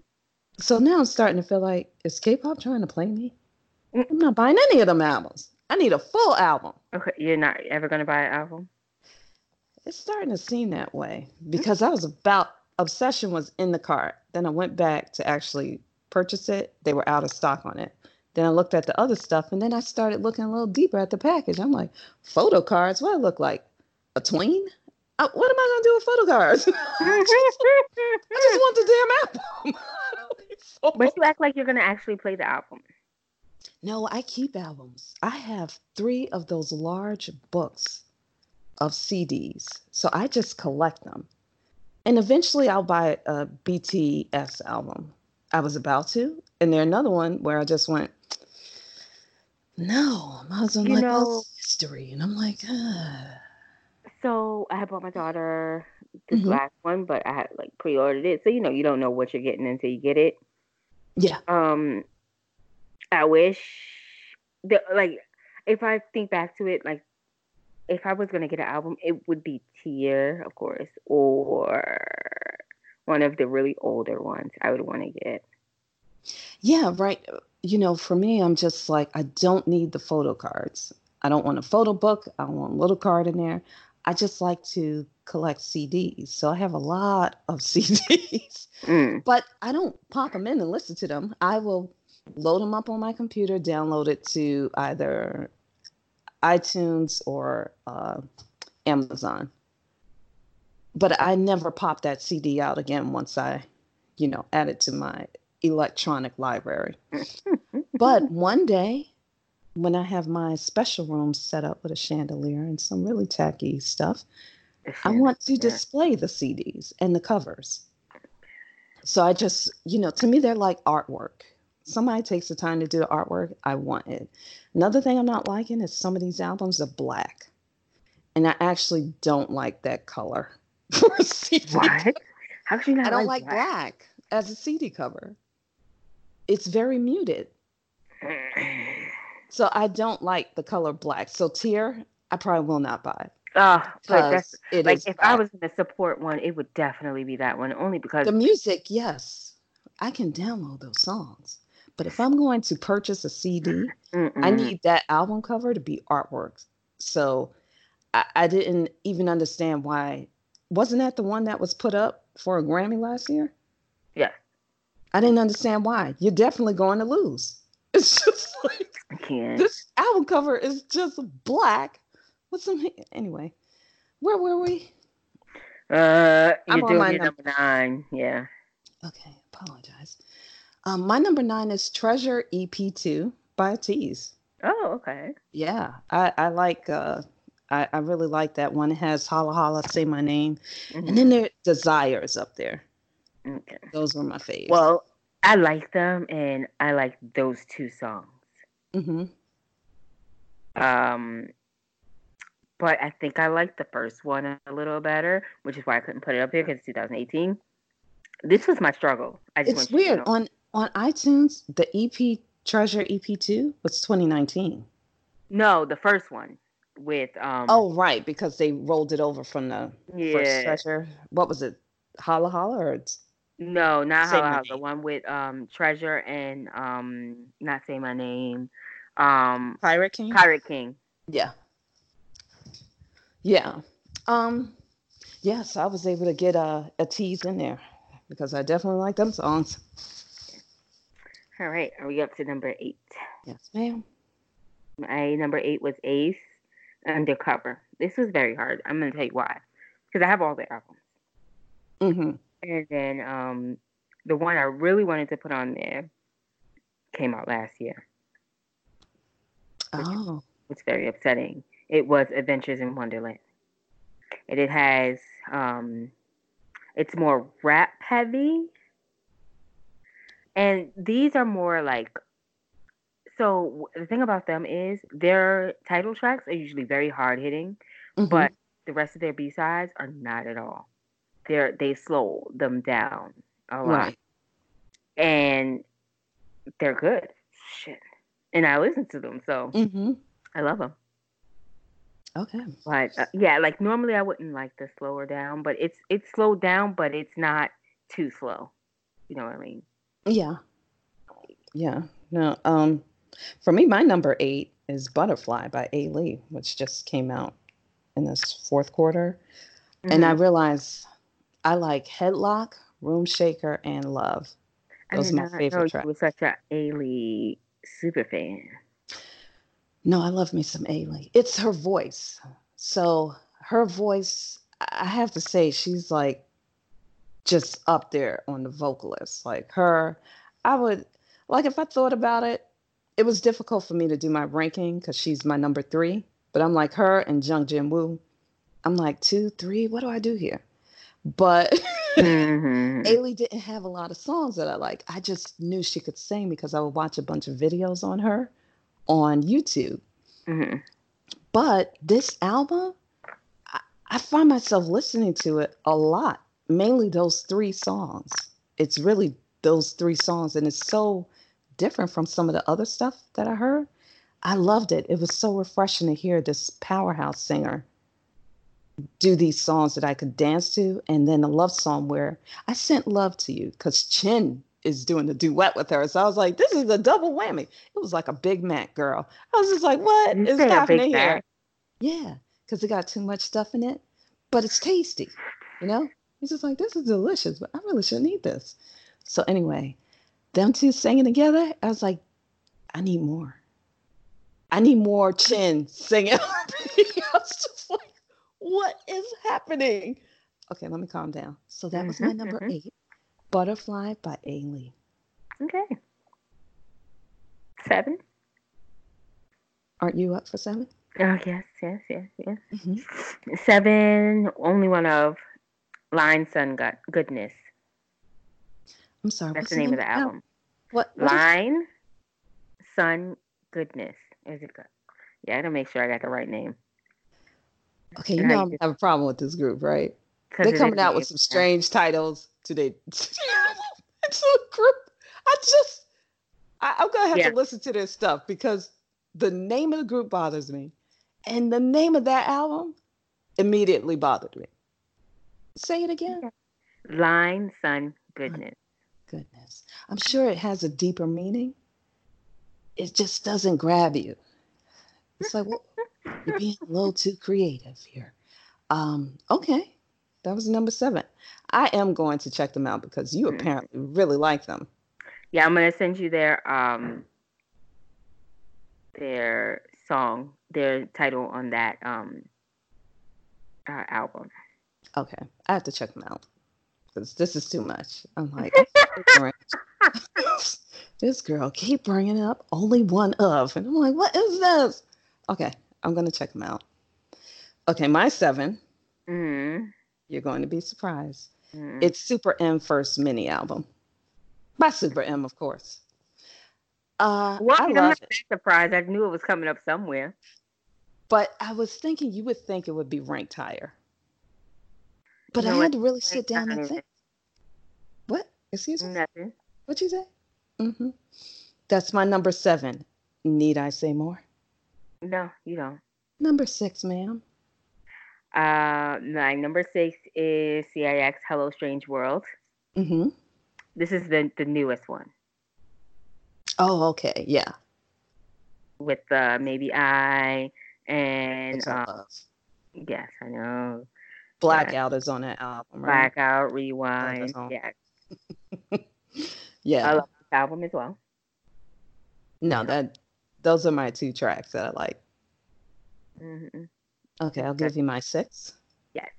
So now I'm starting to feel like, is K pop trying to play me? I'm not buying any of them albums. I need a full album. Okay, you're not ever going to buy an album? It's starting to seem that way because I was about, Obsession was in the cart. Then I went back to actually purchase it. They were out of stock on it. Then I looked at the other stuff and then I started looking a little deeper at the package. I'm like, photo cards? What I look like? A tween? Uh, what am I gonna do with photo cards? I, just, I just want the damn album. but you act like you're gonna actually play the album. No, I keep albums. I have three of those large books of CDs. So I just collect them. And eventually I'll buy a BTS album. I was about to. And there another one where I just went, no, I was you like, know, history, and I'm like, ah. So I had bought my daughter this mm-hmm. last one, but I had like pre-ordered it, so you know you don't know what you're getting until you get it. Yeah. Um, I wish that like if I think back to it, like if I was gonna get an album, it would be Tear, of course, or one of the really older ones. I would want to get. Yeah, right you know, for me, I'm just like, I don't need the photo cards. I don't want a photo book. I don't want a little card in there. I just like to collect CDs. So I have a lot of CDs, mm. but I don't pop them in and listen to them. I will load them up on my computer, download it to either iTunes or uh, Amazon. But I never pop that CD out again once I, you know, add it to my electronic library. but one day, when I have my special room set up with a chandelier and some really tacky stuff, I want to display the CDs and the covers. So I just, you know, to me, they're like artwork. Somebody takes the time to do the artwork, I want it. Another thing I'm not liking is some of these albums are black. And I actually don't like that color for a CD. What? How can you not I don't like, like black? black as a CD cover it's very muted. So I don't like the color black. So Tear, I probably will not buy. Oh, ah, but that's it like if black. I was going to support one, it would definitely be that one. Only because the music, yes, I can download those songs. But if I'm going to purchase a CD, Mm-mm. I need that album cover to be artwork. So I, I didn't even understand why. Wasn't that the one that was put up for a Grammy last year? Yeah. I didn't understand why. You're definitely going to lose. It's just like. This album cover is just black with some anyway. Where were we? Uh, you're I'm doing your number. number nine. Yeah. Okay, apologize. Um, my number nine is Treasure EP2 by ATEEZ. Oh, okay. Yeah, I I like. uh I, I really like that one. It has HALA HALA, Say My Name, mm-hmm. and then there Desires up there. Okay. Those were my faves. Well, I like them, and I like those two songs. Mm-hmm. Um, but I think I like the first one a little better, which is why I couldn't put it up here because it's 2018. This was my struggle. I just it's weird on on iTunes. The EP Treasure EP two was 2019. No, the first one with um. Oh right, because they rolled it over from the yeah. first Treasure. What was it? HALA HALA or it's no, not HALA HALA. The one with um Treasure and um not say my name. Um Pirate King? Pirate King. Yeah. Yeah. Um yes, I was able to get a, a tease in there because I definitely like them songs. All right, are we up to number eight? Yes, ma'am. My number eight was Ace Undercover. This was very hard. I'm gonna tell you why. Because I have all the albums. Mm-hmm. And then um the one I really wanted to put on there came out last year. Oh. It's very upsetting. It was Adventures in Wonderland. And it has um it's more rap heavy. And these are more like so the thing about them is their title tracks are usually very hard hitting, Mhm. but the rest of their B sides are not at all. They're they slow them down a lot. right. And they're good. Shit. And I listen to them, so Mm-hmm. I love them. Okay. But uh, yeah, like normally I wouldn't like to slow her down, but it's it's slowed down, but it's not too slow. You know what I mean? Yeah. Yeah. No. Um, for me, my number eight is Butterfly by Ailee, which just came out in this fourth quarter. And I Mhm. realized I like Headlock, Room Shaker, and Love. I those did are my favorite know tracks. You were such a Ailee super fan. No, I love me some Ailee. It's her voice. So her voice, I have to say, she's like just up there on the vocalist. Like her, I would like if I thought about it, it was difficult for me to do my ranking because she's my number three. But I'm like her and Jung Jin Woo. I'm like two, three. What do I do here? But Mhm. Ailee didn't have a lot of songs that I like. I just knew she could sing because I would watch a bunch of videos on her on YouTube. Mhm. But this album, I, I find myself listening to it a lot, mainly those three songs. It's really those three songs, and it's so different from some of the other stuff that I heard. I loved it. It was so refreshing to hear this powerhouse singer do these songs that I could dance to, and then a love song where I sent love to you because Chen is doing the duet with her. So I was like, this is a double whammy. It was like a Big Mac girl. I was just like, what is happening here? Yeah, because it got too much stuff in it, but it's tasty. You know, he's just like, this is delicious, but I really shouldn't eat this. So anyway, them two singing together, I was like, I need more. I need more Chen singing. I was just like, what is happening? Okay, let me calm down. So that was my Mhm, number mhm. eight, Butterfly by Ailee. Okay. Seven. Aren't you up for seven? Oh yes, yes, yes, yes. Mhm. Seven. ONLYONEOF Line Sun Goodness. I'm sorry. That's what's the name of the album? album. What? what is- Line Sun Goodness. Is it good? Yeah, I gotta make sure I got the right name. okay, you and know I just- have a problem with this group, right? They're coming out with some name. strange titles today. it's a group. I just, I, I'm gonna have Yeah. to listen to their stuff because the name of the group bothers me, and the name of that album immediately bothered me. Say it again. Line Sun Goodness. Goodness, I'm sure it has a deeper meaning. It just doesn't grab you. It's like, well, you're being a little too creative here. Um, okay, that was number seven. I am going to check them out because you Mhm. apparently really like them. Yeah, I'm gonna send you their um their song, their title on that um uh, album. Okay, I have to check them out because this is too much. I'm like, this girl keep bringing up ONLYONEOF, and I'm like, what is this? Okay, I'm gonna check them out. Okay, my seven. Mm-hmm. You're going to be surprised. Mm-hmm. It's SuperM first mini album. By SuperM, of course. Uh, Well, I I'm not surprised. I knew it was coming up somewhere. But I was thinking you would think it would be ranked higher. But You I had to really sit down and think. What? Excuse me? Nothing. What'd you say? Mm-hmm. That's my number seven. Need I say more? No, you don't. Number six, ma'am. Uh, my number six is CIX Hello Strange World. Mm-hmm. This is the the newest one Oh, okay. Yeah. with uh, maybe I and uh, yes, I know Blackout is on that album, right? Blackout Rewind. Yeah, Yeah. I love this album as well. no, that those are my two tracks that I like. hmm Okay, I'll give you my six. Yes.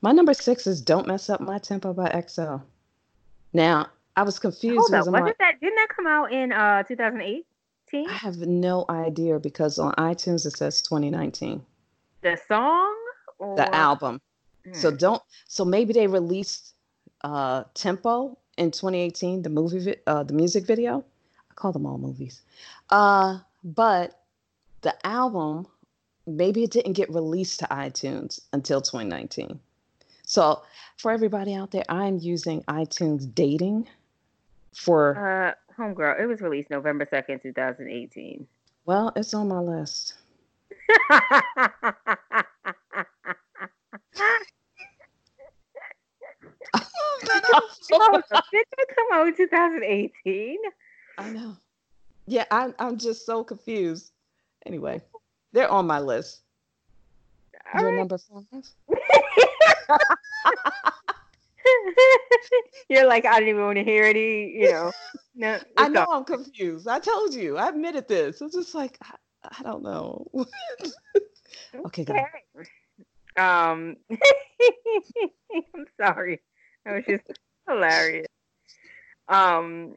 My number six is "Don't Mess Up My Tempo" by EXO. Now, I was confused Hold up, wasn't like, that didn't that come out in uh 2018? I have no idea because on iTunes it says 2019, The song or the album. So Hmm. don't. So maybe they released uh Tempo in 2018, the movie, vi- uh, the music video. I call them all movies. Uh, but the album, maybe it didn't get released to iTunes until 2019. So for everybody out there, I'm using iTunes dating for. uh homegirl, it was released November 2nd, 2018. Well, it's on my list. Oh, Up, Did that come out in 2018? I know. Yeah, I'm I'm just so confused. Anyway, they're on my list. All You're right. number five. You're like, I don't even want to hear any, you know. No, I know all- I'm confused. I told you. I admitted this. It's just like I, I don't know. okay, go. Okay. Um, I'm sorry. That was just hilarious. Um,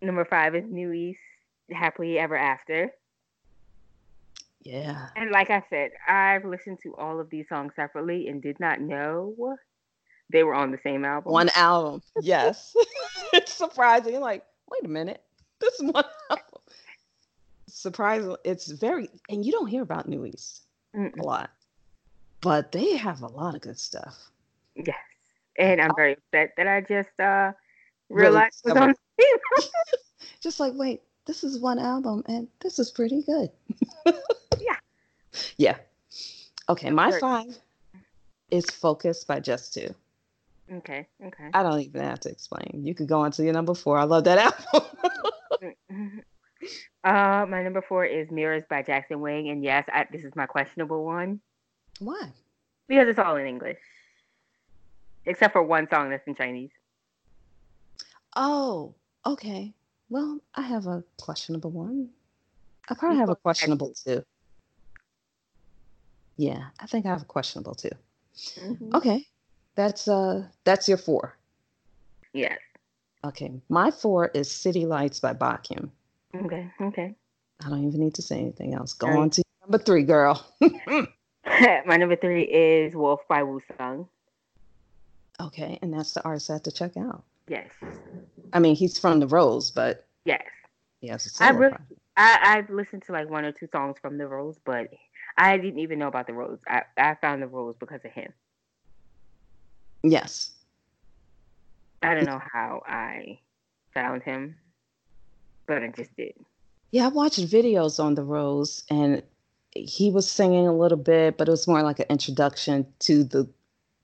number five is NU'EST, Happily Ever After. Yeah. And like I said, I've listened to all of these songs separately and did not know they were on the same album. One album. Yes. it's surprising. Like, wait a minute. This is one album. Surprising. It's very and you don't hear about NU'EST Mm-mm. a lot. But they have a lot of good stuff. Yes. And I'm very upset that I just uh Really realized it was on Just like, wait, this is one album and this is pretty good. Yeah. Yeah. Okay, my five is Focus by Jus2. Okay, okay. I don't even have to explain. You could go on to your number four. I love that album. uh my number four is Mirrors by Jackson Wang, and yes, I, this is my questionable one Why? because it's all in English. Except for one song that's in Chinese. Oh, okay. Well, I have a questionable one. I probably have a questionable too. Yeah, I think I have a questionable two. Okay. That's uh that's your four. Yes. Okay. My four is City Lights by Baekhyun. Okay, okay. I don't even need to say anything else. Go right. on to number three, girl. my number three is Wolf by Wu Sung. okay, and that's the artist I have to check out. Yes. I mean, he's from the Rose, but Yes. yes, I really- project. I, I've listened to like one or two songs from The Rose, but I didn't even know about The Rose. I, I found The Rose because of him. Yes. I don't know how I found him, but I just did. Yeah, I watched videos on the Rose, and he was singing a little bit, but it was more like an introduction to the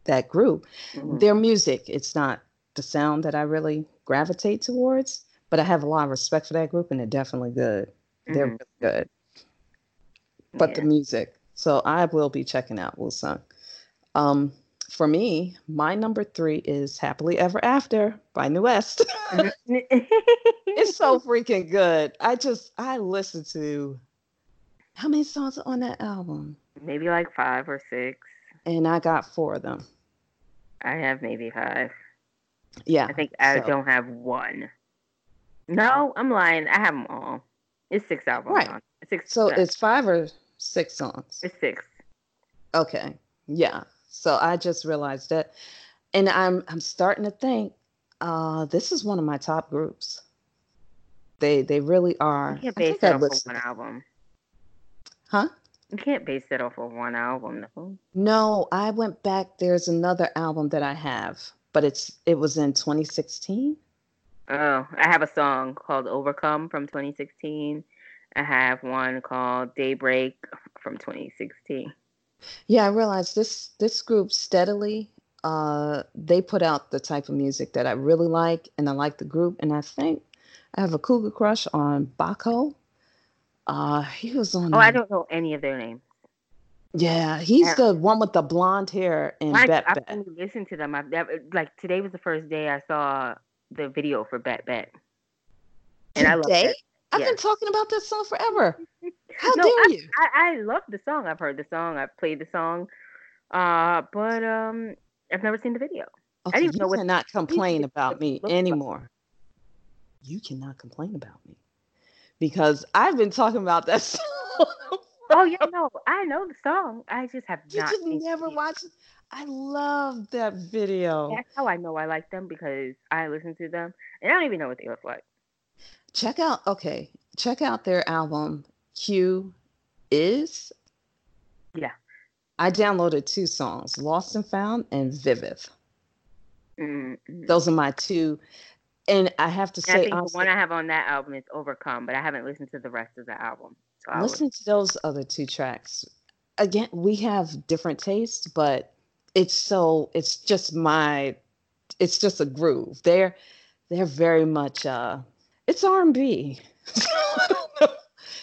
that group. Mhm. Their music, it's not the sound that I really gravitate towards, but I have a lot of respect for that group, and they're definitely good. They're Mhm. really good. But the music, so I will be checking out Woosung. Um, for me, my number three is "Happily Ever After" by NU'EST. It's so freaking good. I just I listen to how many songs are on that album, maybe like five or six. and I got four of them. I have maybe five. Yeah, I think I so- don't have one. No, I'm lying. I have them all. It's six albums. Right. on- Six. So uh, it's five or six songs. it's six. Okay, yeah. So I just realized that, and I'm I'm starting to think Uh, this is one of my top groups. They they really are. You can't I think I off of listened- one album. Huh? You can't base it off of one album, though. No, I went back. There's another album that I have, but it's it was in 2016. Oh, I have a song called Overcome from 2016. I have one called Daybreak from 2016. Yeah, I realized this this group steadily uh they put out the type of music that I really like and I like the group and I think I have a cougar crush on Baekho. Uh he was on Oh, I don't know any of their names. Yeah, he's the one with the blonde hair and I, Bet I've Bet. only listened to them. I've never like today was the first day I saw the video for Bet Bet, and I love Today? that. I've yeah. been talking about this song forever. How No, dare you? I, I love the song. I've heard the song. I've played the song, uh, but um, I've never seen the video. Okay, didn't you know what- cannot complain about me looked like. anymore. You cannot complain about me because I've been talking about that song. Oh yeah, no, I know the song. I just have you not. just never watched it. I love that video. That's how I know I like them because I listen to them and I don't even know what they look like. Check out okay, check out their album Q is. Yeah. I downloaded two songs, Lost and Found and Vivid. Mm, mm. Those are my two. And I have to And I say think the one I have on that album is Overcome, but I haven't listened to the rest of the album. So I would- listen to those other two tracks. Again, we have different tastes, but it's so it's just my it's just a groove. They're they're very much uh it's R&B.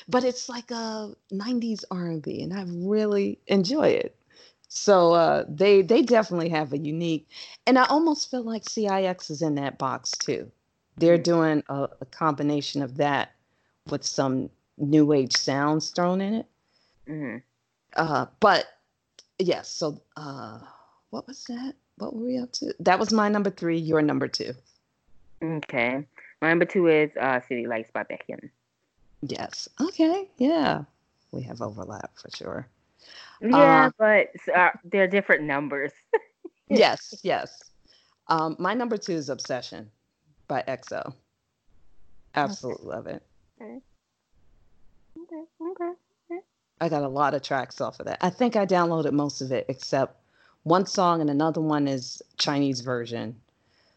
but it's like a 90s R&B and I really enjoy it. So uh they they definitely have a unique and I almost feel like CIX is in that box too. They're Mhm. doing a, a combination of that with some new age sounds thrown in it. Mhm. Uh, but yes, so uh, what was that? What were we up to? That was my number three. Your number two. Okay. My number two is uh, City Lights by Baekhyun. Yes. Okay. Yeah, we have overlap for sure. Yeah, Uh, but uh, they're different numbers. yes. Yes. Um, my number two is Obsession by EXO. Absolutely love it. Okay, okay. I got a lot of tracks off of that. I think I downloaded most of it except one song and another one is Chinese version.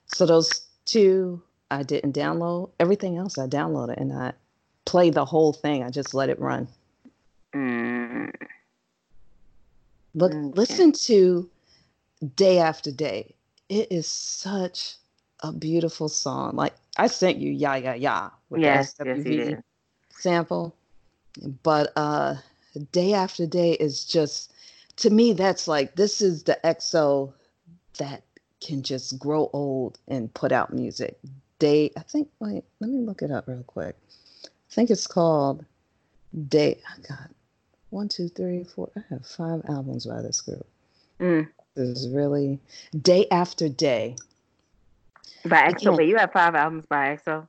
So those two I didn't download. Everything else I downloaded and I play the whole thing. I just let it run. Mm, Look, Okay. listen to Day After Day. It is such a beautiful song. Like I sent you "Yeah Yeah Yeah" with yes, the SWV did. sample, but uh, Day After Day is just to me. That's like this is the EXO that can just grow old and put out music. Day, I think. Wait, let me look it up real quick. I think it's called Day. I got one, two, three, four. I have five albums by this group. Mm. This is really day after day. By EXO, but you have five albums by EXO.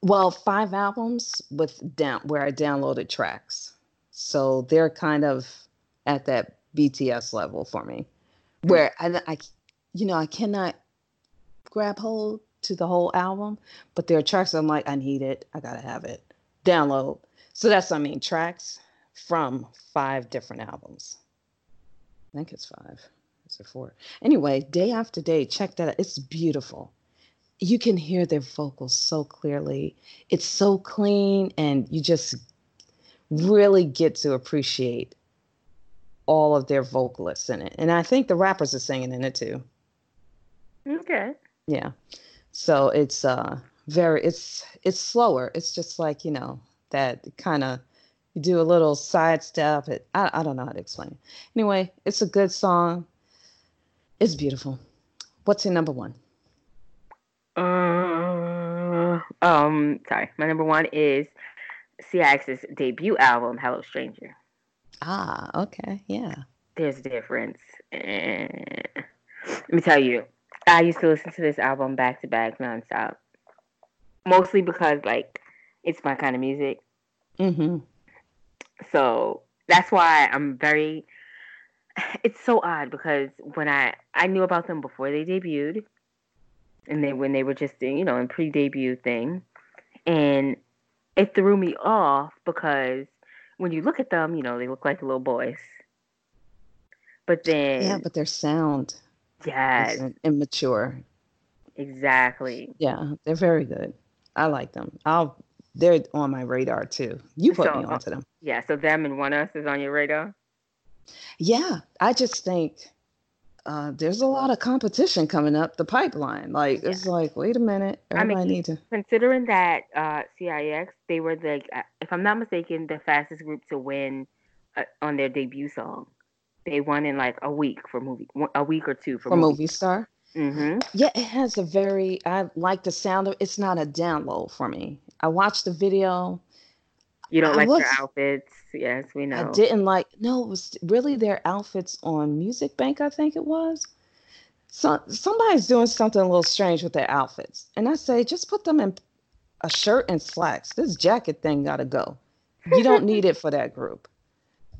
Well, five albums with down where I downloaded tracks. So they're kind of at that BTS level for me, where I, I you know, I cannot grab hold to the whole album, but there are tracks I'm like, I need it, I gotta have it, download. So that's what I mean, tracks from five different albums. I think it's five. It four? Anyway, day after day, check that out. It's beautiful. You can hear their vocals so clearly. It's so clean, and you just really get to appreciate all of their vocalists in it. And I think the rappers are singing in it too. Okay. Yeah. So it's uh very it's it's slower. It's just like, you know, that kind of you do a little sidestep. It I, I don't know how to explain it. Anyway, it's a good song. It's beautiful. What's your number one? Uh, um, sorry. My number one is CIX's debut album, Hello Stranger. Ah, okay. Yeah. There's a difference. And let me tell you, I used to listen to this album back to back nonstop. Mostly because like it's my kind of music. Mm-hmm. So that's why I'm very it's so odd because when I I knew about them before they debuted and they when they were just you know in pre-debut thing, and it threw me off because when you look at them, you know they look like little boys, but then yeah, but their sound yes, immature. Exactly. Yeah, they're very good. I like them. I'll they're on my radar too. You put so, me uh, onto them. Yeah, so them and ONEUS is on your radar. Yeah, I just think uh, there's a lot of competition coming up the pipeline. Like yeah. it's like, wait a minute, everybody I mean, need to. Considering that uh, CIX, they were the, uh, if I'm not mistaken, the fastest group to win uh, on their debut song. They won in like a week for movie, a week or two for, for movie, movie star. Mm-hmm. Yeah, it has a very. I like the sound of. It's not a download for me. I watched the video. You don't I like was, their outfits. Yes, we know. I didn't like. No, it was really their outfits on Music Bank. I think it was. So somebody's doing something a little strange with their outfits, and I say just put them in a shirt and slacks. This jacket thing got to go. You don't need it for that group.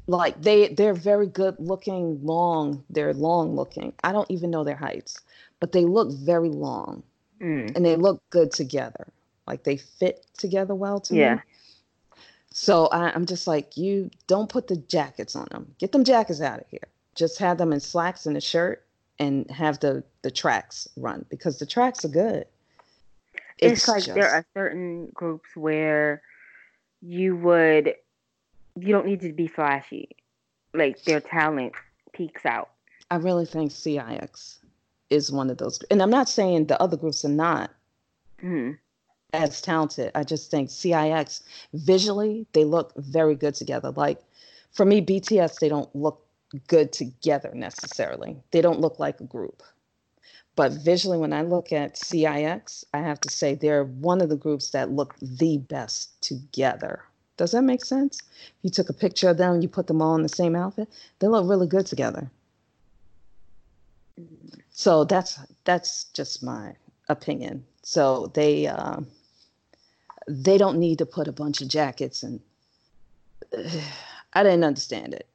Like they they're very good looking, long. They're long looking. I don't even know their heights, but they look very long, mm. and they look good together. Like they fit together well to yeah. me. So I, I'm just like, you don't put the jackets on them. Get them jackets out of here. Just have them in slacks and a shirt and have the the tracks run because the tracks are good. It's, it's like just... there are certain groups where you would you don't need to be flashy. Like their talent peaks out. I really think CIX is one of those. And I'm not saying the other groups are not. Mm-hmm as talented. I just think CIX visually they look very good together. Like for me, BTS they don't look good together necessarily. They don't look like a group. But visually, when I look at CIX, I have to say they're one of the groups that look the best together. Does that make sense? If you took a picture of them, you put them all in the same outfit, they look really good together. So that's that's just my opinion. So they uh, they don't need to put a bunch of jackets and uh, I didn't understand it.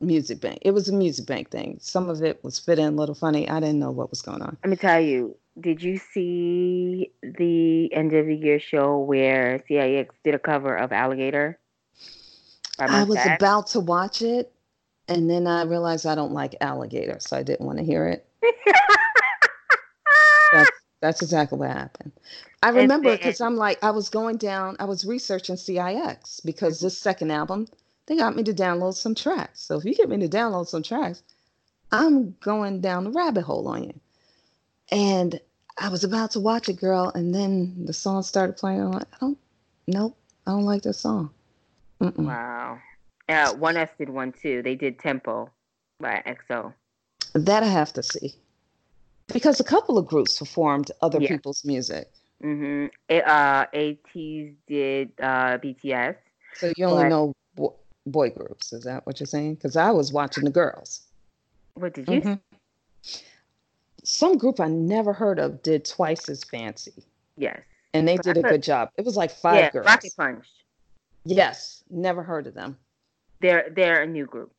Music bank. It was a music bank thing. Some of it was fit in a little funny. I didn't know what was going on. Let me tell you. Did you see the end of the year show where CIX did a cover of Alligator? I was about to watch it, and then I realized I don't like alligator, so I didn't want to hear it. that's, that's exactly what happened. I remember because I'm like, I was going down, I was researching CIX because this second album, they got me to download some tracks. So if you get me to download some tracks, I'm going down the rabbit hole on you. And I was about to watch it, girl, and then the song started playing. I'm like, I don't, nope, I don't like this song. Mm-mm. Wow. Uh, ONEUS did one too. They did Tempo by EXO. That I have to see because a couple of groups performed other yeah. people's music. Mm-hmm. It, uh, ATEEZ did uh, BTS. So you only but... know bo- boy groups. Is that what you're saying? Because I was watching the girls. What did you? Mm-hmm. Some group I never heard of did twice as fancy. Yes. And they but did a good job. It was like five yeah, girls. Rocket Punch. Yes, never heard of them. They're they're a new group.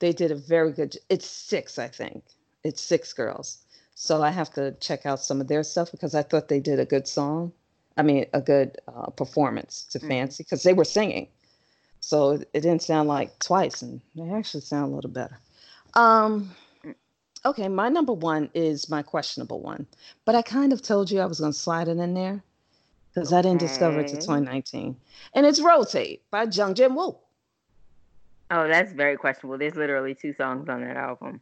They did a very good. It's six, I think. It's six girls. So I have to check out some of their stuff because I thought they did a good song. I mean, a good uh, performance to mm-hmm. Fancy because they were singing. So it, didn't sound like twice, and they actually sound a little better. Um, okay, my number one is my questionable one, but I kind of told you I was going to slide it in there because okay. I didn't discover it to 2019, and it's "Rotate" by Jung Jin Woo. Oh, that's very questionable. There's literally two songs on that album.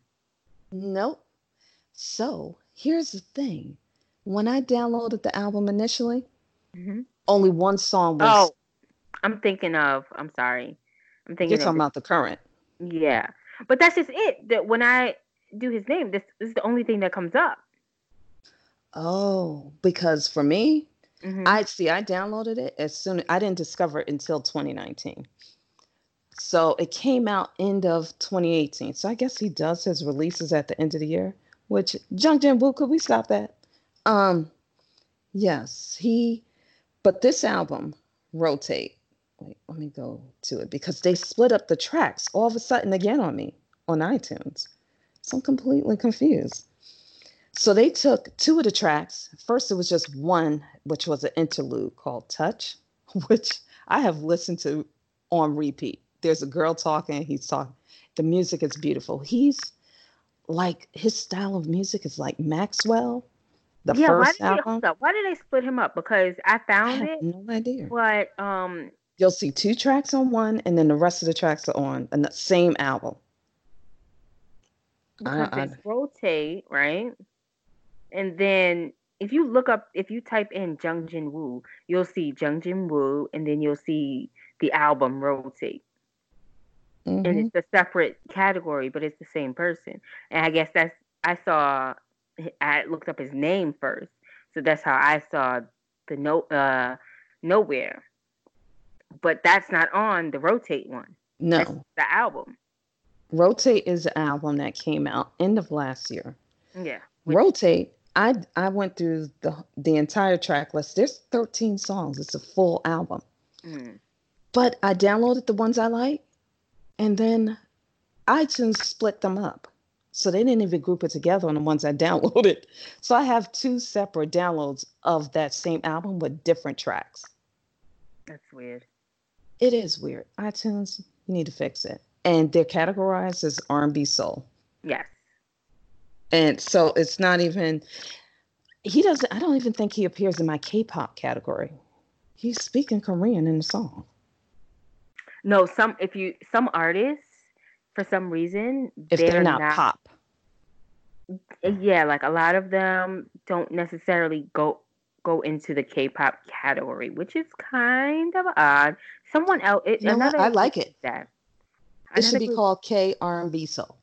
Nope. So here's the thing when I downloaded the album initially, mm-hmm. only one song was. Oh, I'm thinking of. I'm sorry. I'm thinking. You're talking about the current. Yeah, but that's just it. That when I do his name, this, this is the only thing that comes up. Oh, because for me, mm-hmm. I see. I downloaded it as soon. I didn't discover it until 2019. So it came out end of 2018. So I guess he does his releases at the end of the year which Jung Jin Woo, could we stop that? Um, yes, he, but this album, Rotate, wait, let me go to it because they split up the tracks all of a sudden again on me on iTunes. So I'm completely confused. So they took two of the tracks. First, it was just one, which was an interlude called Touch, which I have listened to on repeat. There's a girl talking, he's talking. The music is beautiful. He's like his style of music is like Maxwell. The yeah, first why did album. They, why did they split him up? Because I found I it. No idea. But um, you'll see two tracks on one, and then the rest of the tracks are on the same album. Because I, I, rotate right, and then if you look up, if you type in Jung Jin Woo, you'll see Jung Jin Woo, and then you'll see the album rotate. Mm-hmm. And it's a separate category, but it's the same person. And I guess that's I saw I looked up his name first. So that's how I saw the no uh nowhere. But that's not on the rotate one. No. That's the album. Rotate is an album that came out end of last year. Yeah. Rotate, I I went through the the entire track list. There's 13 songs. It's a full album. Mm. But I downloaded the ones I like and then iTunes split them up. So they didn't even group it together on the ones I downloaded. So I have two separate downloads of that same album with different tracks. That's weird. It is weird. iTunes, you need to fix it. And they're categorized as R&B soul. Yes. And so it's not even he doesn't I don't even think he appears in my K-pop category. He's speaking Korean in the song. No, some if you some artists for some reason if they're, they're not, not, pop. Yeah, like a lot of them don't necessarily go go into the K-pop category, which is kind of odd. Someone else, it, you know another I like it. That it should be group, called K R and B Soul.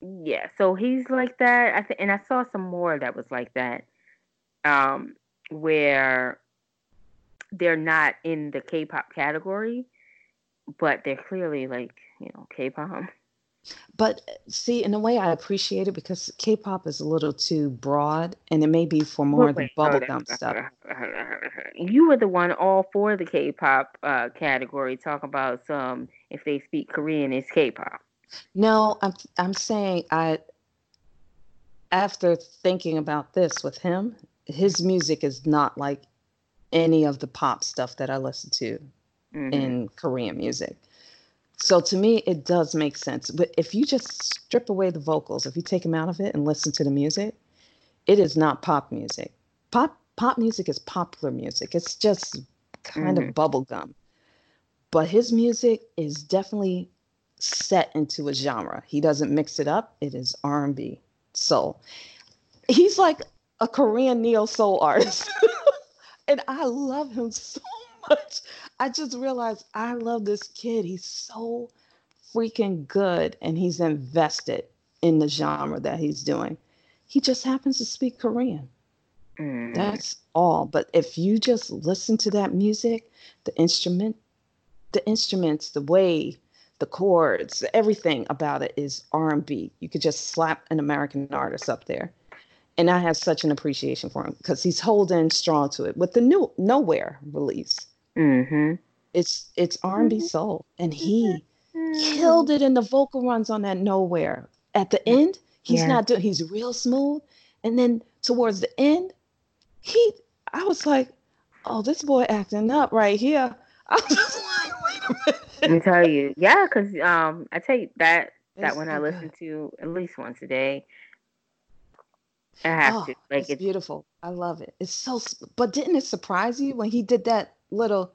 Yeah, so he's like that. I think, and I saw some more that was like that, um, where they're not in the K-pop category, but they're clearly like you know K-pop. But see, in a way, I appreciate it because K-pop is a little too broad, and it may be for more of the bubblegum stuff. You were the one all for the K-pop uh, category, talk about some if they speak Korean, it's K-pop. No, I'm I'm saying I. After thinking about this with him, his music is not like any of the pop stuff that I listen to mm-hmm. in Korean music. So to me, it does make sense. But if you just strip away the vocals, if you take them out of it and listen to the music, it is not pop music. Pop pop music is popular music. It's just kind mm-hmm. of bubblegum. But his music is definitely set into a genre. He doesn't mix it up. It is R&B, soul. He's like a Korean neo soul artist. and I love him so much. I just realized I love this kid. He's so freaking good and he's invested in the genre that he's doing. He just happens to speak Korean. Mm. That's all. But if you just listen to that music, the instrument, the instruments, the way, the chords, everything about it is R&B. You could just slap an American artist up there. And I have such an appreciation for him because he's holding strong to it with the new Nowhere release. Mm-hmm. It's it's R&B mm-hmm. soul, and he killed it in the vocal runs on that Nowhere. At the end, he's yeah. not doing. He's real smooth, and then towards the end, he. I was like, oh, this boy acting up right here. I was just like, wait a minute. Let me tell you, yeah, because um, I tell you that that it's one so I listen good. to at least once a day. I have oh, to. Like it's, it's, beautiful. I love it. It's so. But didn't it surprise you when he did that little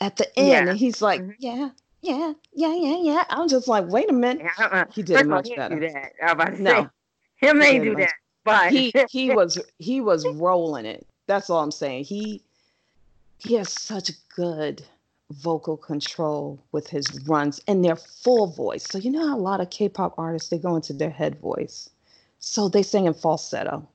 at the end, yeah. and he's like, mm-hmm. "Yeah, yeah, yeah, yeah, yeah." I'm just like, "Wait a minute." Uh-uh. He did First much better. Do that. I about to no, say, him may do much. that, but he he was he was rolling it. That's all I'm saying. He he has such good vocal control with his runs and their full voice. So you know how a lot of K-pop artists they go into their head voice. So they sing in falsetto.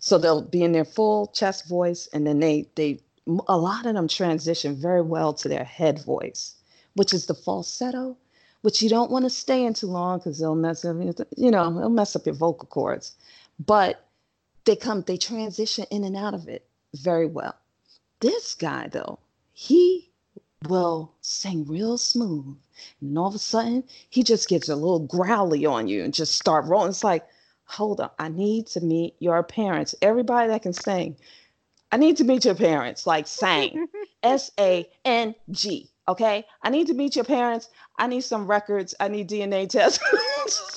So they'll be in their full chest voice and then they they a lot of them transition very well to their head voice, which is the falsetto, which you don't want to stay in too long because they'll mess up, you know, it'll mess up your vocal cords. But they come, they transition in and out of it very well. This guy, though, he will sing real smooth. And all of a sudden, he just gets a little growly on you and just start rolling. It's like, hold on. I need to meet your parents. Everybody that can sing, I need to meet your parents. Like sang, S A N G. Okay, I need to meet your parents. I need some records. I need DNA tests.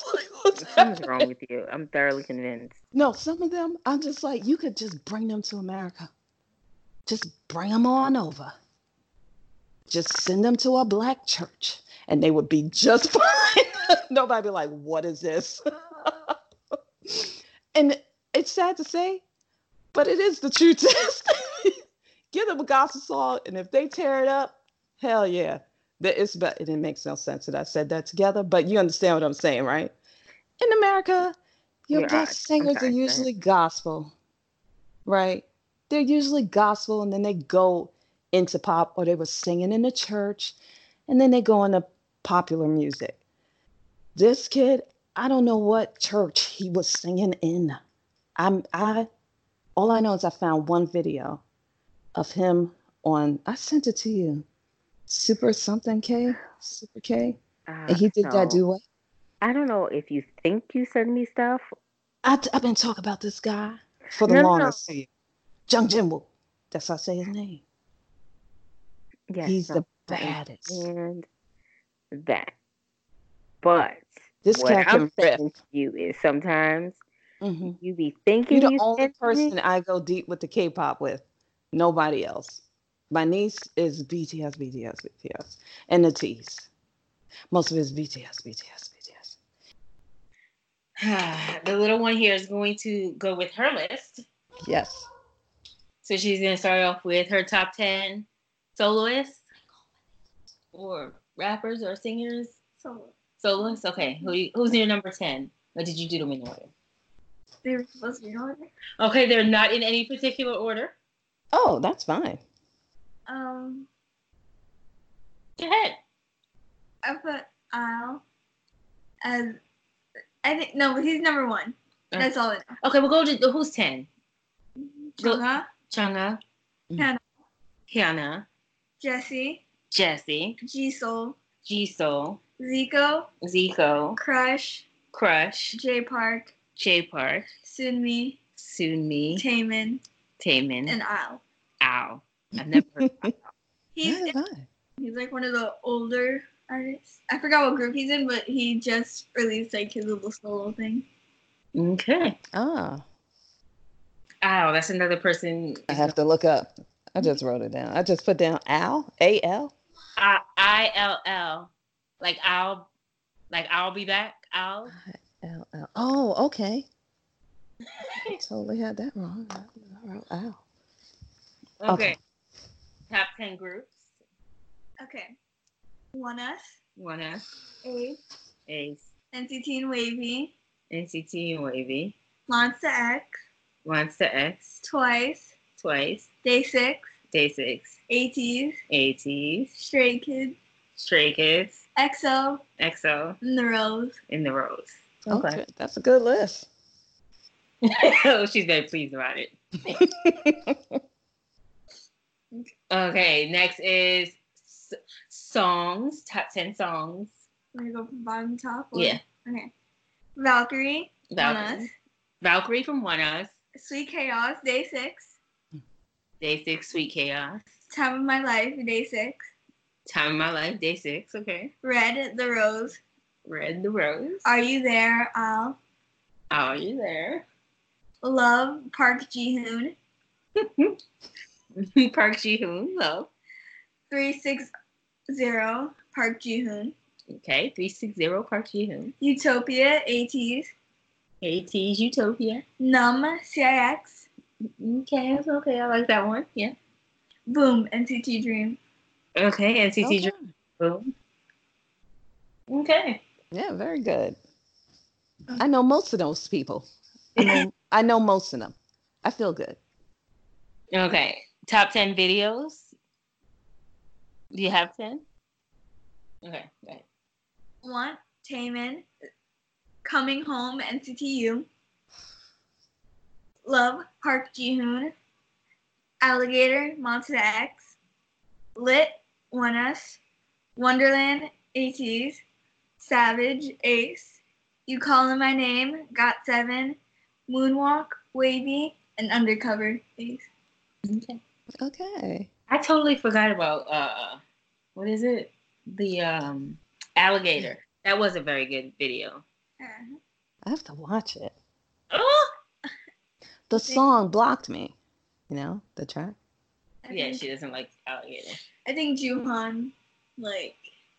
Something's wrong with you. I'm thoroughly convinced. No, some of them, I'm just like, you could just bring them to America. Just bring them on over. Just send them to a black church and they would be just fine. Nobody be like, what is this? and it's sad to say, but it is the truth. Give them a gospel song, and if they tear it up, hell yeah. That it's but it makes no sense that I said that together, but you understand what I'm saying, right? In America, your You're best singers are usually gospel, right? They're usually gospel, and then they go into pop, or they were singing in the church, and then they go into popular music. This kid, I don't know what church he was singing in. I'm I all I know is I found one video of him on I sent it to you. Super something K, Super K. Uh, and he did so, that duet. I don't know if you think you sent me stuff. I, have been talking about this guy for the no, longest. No. Jung Jinwoo. That's how I say his name. Yes, he's the baddest. And that. But this what I'm saying to you is sometimes mm-hmm. you be thinking you're the only person I go deep with the K-pop with. Nobody else. My niece is BTS, BTS, BTS, and the T's. Most of it is BTS, BTS, BTS. the little one here is going to go with her list. Yes. So she's going to start off with her top 10 soloists or rappers or singers? Soloists. Soloists? Okay. Who, who's your number 10? Or did you do them in order? They were supposed to be in order. Okay, they're not in any particular order. Oh, that's fine. Um. Go ahead. I put Al as I think no, but he's number one. Uh, that's all I. Okay, we'll go to who's ten. Chungha. Chungha. Hyuna. Hyuna. Jessi. Jessi. Jisoo. Jisoo. Zico. Zico. Crush. Crush. Jay Park. Jay Park. Sunmi. Sunmi. Taemin. Taemin. And Al. Al. I've never heard of He's he's like one of the older artists. I forgot what group he's in, but he just released like his little solo thing. Okay. Oh. Al, that's another person. I have to look up. I just wrote it down. I just put down Al. A L. Uh, I L L. Like I'll, like I'll be back. Al. L L. Oh, okay. I totally had that wrong. I. Okay. okay. Top 10 groups. Okay. ONEUS. One Us. Ace. Ace. NCT and WayV. NCT and WayV. Monsta X. Monsta X. Twice. Twice. DAY6. Day Six. ATEEZ. ATEEZ. Stray Kids. Stray Kids. EXO. EXO. In the Rose. In the Rose. Okay. okay. That's a good list. oh, she's very pleased about it. Okay, next is songs. Top ten songs. Want to go from bottom to top? Or? Yeah. Okay. Valkyrie. Valkyrie. Valkyrie from ONEUS. Sweet Chaos. DAY6. Day six. Sweet Chaos. Time of My Life. DAY6. Time of My Life. DAY6. Okay. Red the Rose. Red the Rose. Are you there, Al? Are you there? Love Park Ji Hoon. Park Ji Hoon, love. 360 Park Ji Hoon. Okay, 360 Park Ji Hoon. Utopia, ATEEZ. ATEEZ Utopia. Numb, CIX. Okay, okay, I like that one. Yeah. Boom, NCT Dream. Okay, NCT okay. Dream. Boom. Okay. Yeah, very good. I know most of those people. I know, I know most of them. I feel good. Okay. Top 10 videos. Do you have 10? Okay, go One, Taemin. Coming Home, NCT U. Love, Park Ji-hoon. Alligator, Monsta X. Lit, ONEUS. Wonderland, ATEEZ. Savage, Ace. You Calling My Name, Got Seven, Moonwalk, WayV, and Undercover Ace. Okay. Okay. I totally forgot about uh, what is it? The um alligator. That was a very good video. Uh, I have to watch it. Oh, The song blocked me. You know, the track. I yeah, think, she doesn't like alligator. I think Jooheon, like,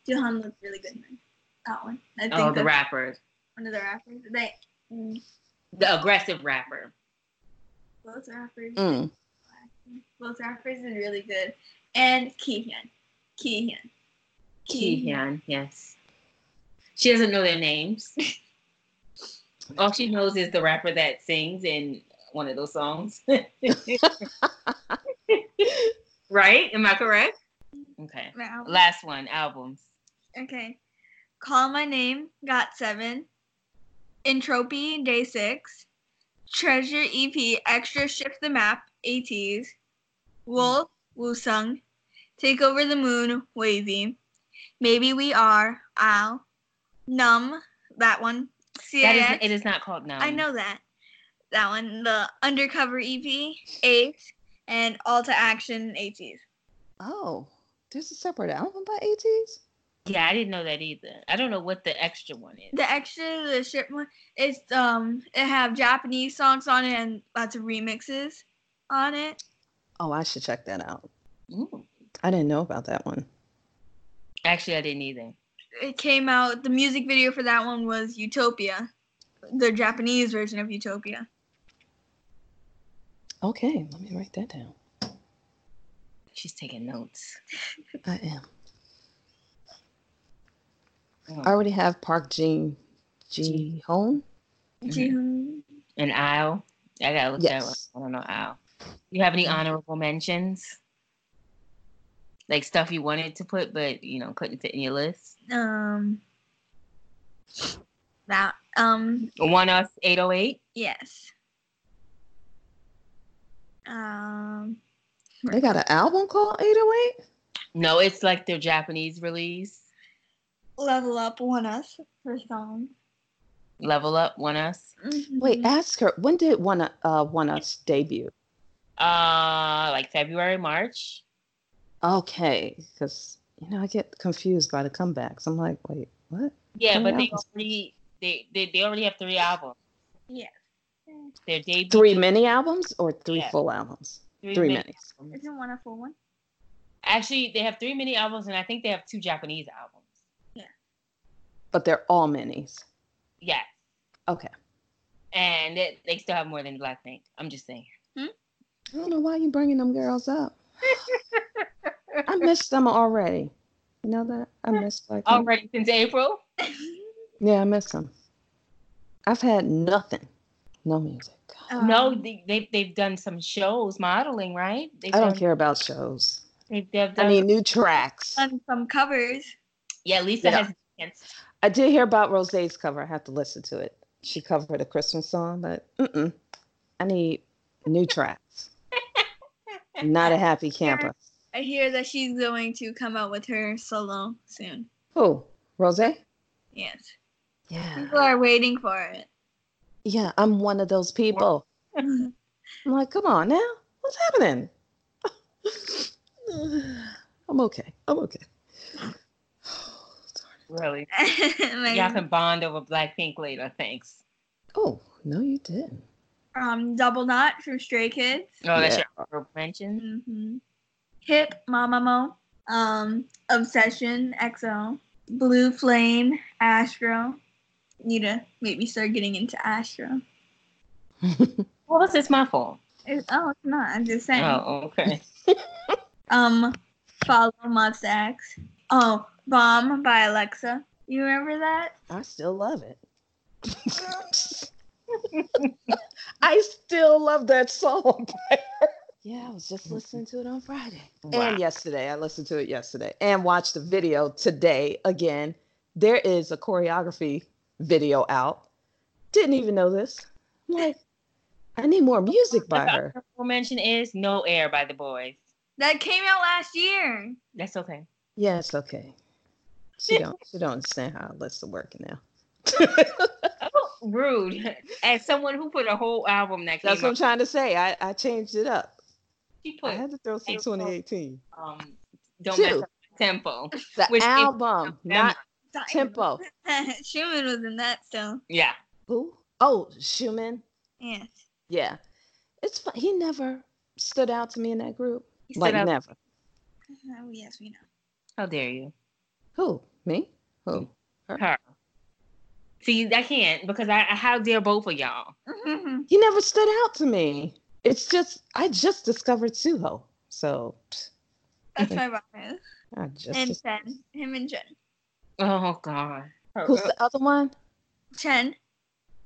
Jooheon looked really good in that one. I think Oh, the rappers. one of the rappers. They, mm, the aggressive rapper. both rappers. Mm. Both rappers is really good. And Keehan. Keehan. Kihyun, yes. She doesn't know their names. All she knows is the rapper that sings in one of those songs. right? Am I correct? Okay. Last one, albums. Okay. Call My Name, Got Seven. Entropy, Day Six. Treasure EP, Extra Shift the Map, ATEEZ. Wolf, Woosung. Take Over the Moon, WayV. Maybe We Are, Ow. Numb, that one. CIX. That is, it is not called now. I know that. That one. The Undercover EP, Eight. And All to Action, ATEEZ. Oh, there's a separate album by ATEEZ? Yeah, I didn't know that either. I don't know what the extra one is. The extra, the ship one, it's um, it have Japanese songs on it and lots of remixes on it. Oh, I should check that out. Ooh. I didn't know about that one. Actually, I didn't either. It came out. The music video for that one was Utopia, the Japanese version of Utopia. Okay, let me write that down. She's taking notes. I am. Oh. I already have Park Jin Ji Hoon. Mhm. Jihoon. And Al. I gotta look Yes. that up. I don't know Al. You have any honorable mentions? Like stuff you wanted to put, but you know couldn't fit in your list. Um, that um, ONEUS 808. yes. Um, They got an album called 808? No, it's like their Japanese release. Level Up, ONEUS for song. Level Up, ONEUS. Wait, Mhm. ask her. When did One, uh, ONEUS debut? Uh, like February, March. Okay, because, you know, I get confused by the comebacks. I'm like, wait, what? Yeah, Three but they albums. already they, they they already have three albums. Yes. Their debut. Three mini albums or three Yeah. full albums? Three mini minis. albums. Isn't one a full one? Actually, they have three mini albums, and I think they have two Japanese albums. But they're all minis. Yes, Okay. and it, they still have more than Blackpink. I'm just saying. I don't know why you bringing them girls up. I missed them already. You know that? I missed like Already since April. Yeah, I missed them. I've had nothing. No music. no, Um, they, they they've done some shows modeling, right? They've I don't done, care about shows. They've, they've I done, need new tracks. done some covers. yeah, Lisa Yeah. has danced. I did hear about Rose's cover. I have to listen to it. She covered a Christmas song, but mm-mm. I need new tracks. Not a happy camper. I hear that she's going to come out with her solo soon. Who? Rose? Yes. Yeah. People are waiting for it. Yeah, I'm one of those people. I'm like, come on now. What's happening? I'm okay. I'm okay. Really, Like, y'all can bond over Blackpink later. Thanks. Oh, no, you didn't. um, Double Knot from Stray Kids. Oh, that's Yeah. your honorable mention. hmm Hip Mamamoo. Um, Obsession EXO. Blue Flame Astro. Need to maybe start getting into Astro. Well, this is my fault. It- oh, it's not. I'm just saying. Oh, okay. Um, Follow Monsta X. Oh, Bomb by Alexa. You remember that? I still love it. I still love that song. yeah, I was just mm-hmm. listening to it on Friday. Wow. And yesterday. I listened to it yesterday and watched the video today again. There is a choreography video out. Didn't even know this. I'm like, I need more music by The her. honorable mention is No Air by the Boyz. That came out last year. That's okay. Yeah, it's okay. She don't she don't understand how it lets to work now. Rude. As someone who put a whole album that came That's what I'm trying to say. I, I changed it up. she put I had to throw some 2018. um don't Two. mess up the tempo. The Which album, not tempo. Xiumin was in that still. Yeah. Who? Oh, Xiumin. Yes. Yeah, it's fun. He never stood out to me in that group. He Like never. Oh, yes, we know. How dare you? Who? Me? Who? Mm-hmm. Her. See, I can't because I, I how dare both of y'all. Mm-hmm. He never stood out to me. It's just I just discovered Suho, so That's my bias. I just. And dis- Chen. Him and Chen. Oh God. Who's the other one? Chen.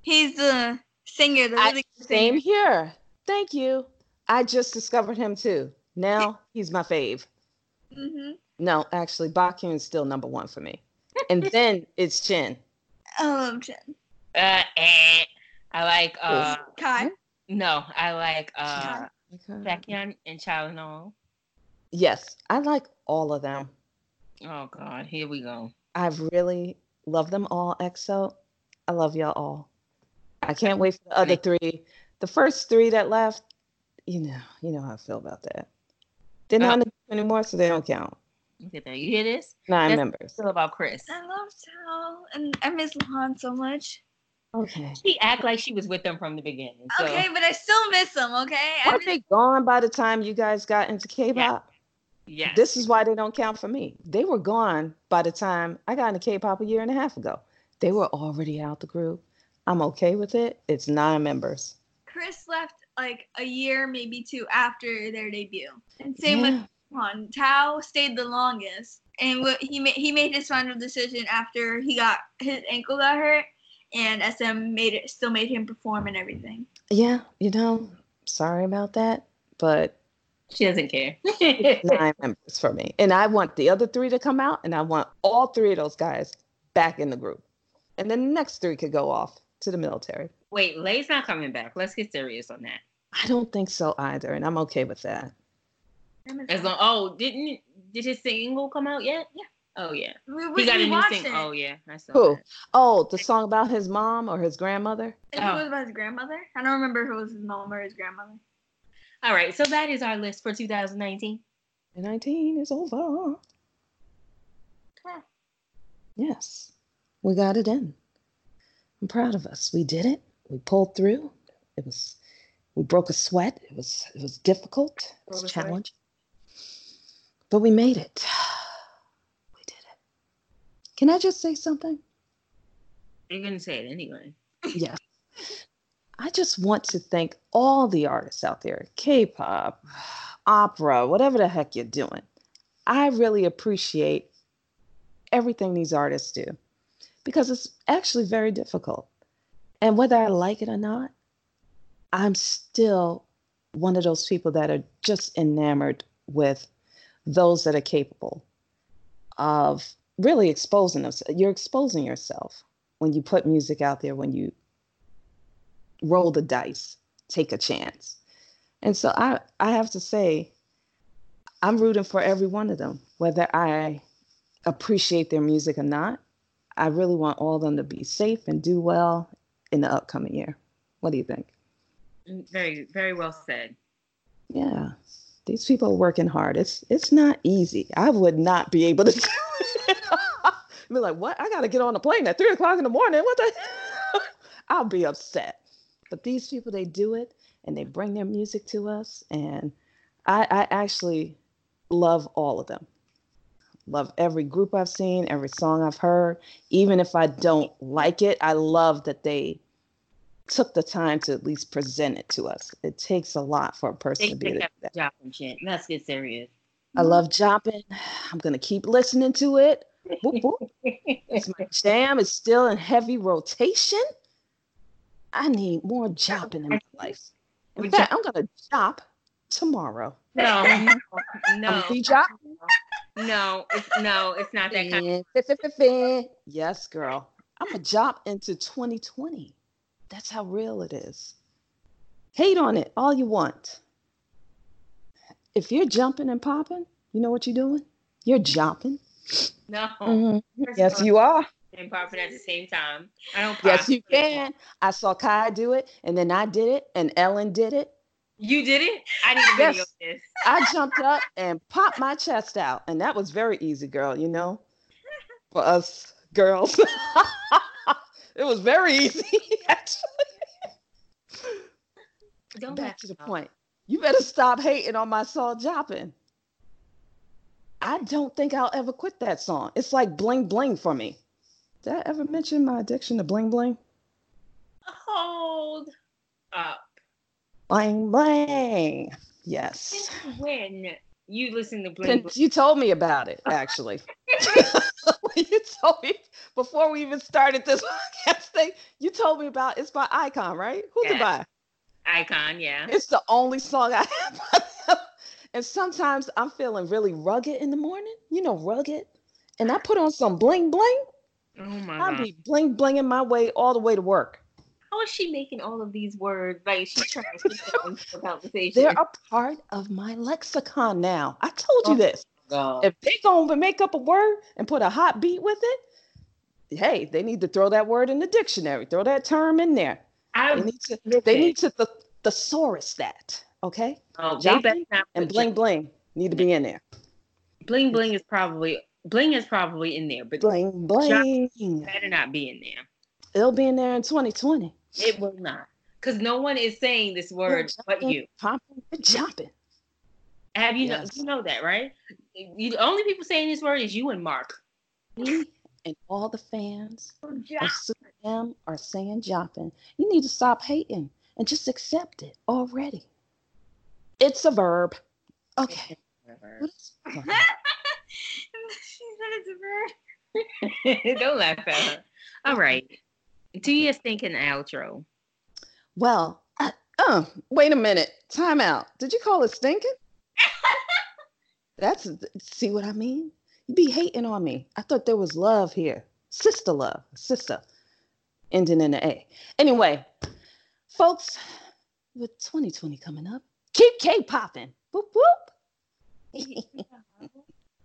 He's the singer, the I- really Same singer. here. Thank you. I just discovered him too. Now he's my fave. Hmm No, actually, Baekhyun's still number one for me. And then it's Chen. I love Chen. Uh, eh. I like uh Kai. no, I like uh Baekhyun and Chanyeol. Yes, I like all of them. Oh God, here we go. I really love them all. EXO, I love y'all all. I can't wait for the other three. The first three that left, you know, you know how I feel about that. They're not uh, in the group anymore, so they don't count. Look at that. You hear this? Nine That's- members. Still about Kris. I love Tao. And I miss Luhan so much. Okay. She act like she was with them from the beginning. So. Okay, but I still miss them, okay? I Weren't they gone by the time you guys got into K-pop? Yes. This is why they don't count for me. They were gone by the time I got into K-pop a year and a half ago. They were already out the group. I'm okay with it. It's nine members. Kris left like a year, maybe two after their debut. And same with Yeah. Tao stayed the longest. And what he made he made his final decision after he got his ankle got hurt and SM made it still made him perform and everything. Yeah, you know, sorry about that, but She doesn't care. nine members for me. And I want the other three to come out, and I want all three of those guys back in the group. And then the next three could go off to the military. Wait, Lay's not coming back. Let's get serious on that. I don't think so either, and I'm okay with that. As long, oh, didn't did his single come out yet? Yeah. Oh yeah. we, He got we a new watched single. Oh yeah, I saw Who? that. Oh, the song about his mom or his grandmother? I think Oh. was about his grandmother. I don't remember who was his mom or his grandmother. All right, so that is our list for 2019. 19 is over. Yeah. Yes, we got it in. I'm proud of us. We did it. We pulled through. It was, we broke a sweat. It was, it was difficult. It was challenging, but we made it. We did it. Can I just say something? You're gonna say it anyway. Yes. I just want to thank all the artists out there, K-pop, opera, whatever the heck you're doing. I really appreciate everything these artists do because it's actually very difficult. And whether I like it or not, I'm still one of those people that are just enamored with those that are capable of really exposing themselves. You're exposing yourself when you put music out there, when you roll the dice, take a chance. And so I, I have to say, I'm rooting for every one of them, whether I appreciate their music or not. I really want all of them to be safe and do well in the upcoming year. What do you think? Very, very well said. Yeah, these people are working hard. It's it's not easy. I would not be able to do it. be like, what? I gotta get on a plane at three o'clock in the morning. What the? I'll be upset. But these people, they do it and they bring their music to us, and I, I actually love all of them. Love every group I've seen, every song I've heard. Even if I don't like it, I love that they took the time to at least present it to us. It takes a lot for a person They to be take able to do that. job and shit. Let's get serious. I love Jopping. I'm gonna keep listening to it. Whoop, whoop. It's my jam. It's still in heavy rotation. I need more Jopping in my life. In fact, I'm gonna Jop tomorrow. No, no, no, no, it's, no, it's not that kind. Of, Yes, girl. I'm a Jop into 2020. That's how real it is. Hate on it all you want. If you're jumping and popping, you know what you're doing? You're jumping. no. Mhm. Yes, you are. and popping at the same time. I don't. Pop. Yes, you can. I saw Kai do it, and then I did it, and Ellen did it. You did it. I need a video of this. I jumped up and popped my chest out, and that was very easy, girl. You know, for us girls, it was very easy. Actually, Don't back to the about point. You better stop hating on my song "Jopping." I don't think I'll ever quit that song. It's like bling bling for me. Did I ever mention my addiction to bling bling? Hold up. Bling bling. Yes. Since when you listen to Bling Bling? you told me about it, actually. You told me before we even started this podcast thing, you told me about it's by iKON, right? Who's it Yeah. by? iKON, yeah. It's the only song I have. And sometimes I'm feeling really rugged in the morning, you know, rugged. And I put on some bling bling. Oh my I'll be bling blinging my way all the way to work. How is she making all of these words? Like she's trying to into a conversation. They're a part of my lexicon now. I told you Oh. this. God. if they gonna make up a word and put a hot beat with it, hey, they need to throw that word in the dictionary. Throw that term in there. They need to. listen, They need to th- thesaurus that. Okay. oh, they better not And bling bling need to be in there. bling bling is probably bling is probably in there, but Bling bling. better not be in there. It'll be in there in 2020. It will not. Because no one is saying this word but you. Popping jumping. Have you Yes. know you know that, right? You, the only people saying this word is you and Mark. Me and all the fans oh, of CM are saying jopping. You need to stop hating and just accept it already. It's a verb. Okay. What is it? she said it's a verb. Don't laugh at her. All right. Do your stinking outro. Well, I, uh, wait a minute. Time out. Did you call it stinking? That's see what I mean? You be hating on me. I thought there was love here. Sister love. Sister. Ending in the A. Anyway, folks, with 2020 coming up, keep K popping. Boop whoop.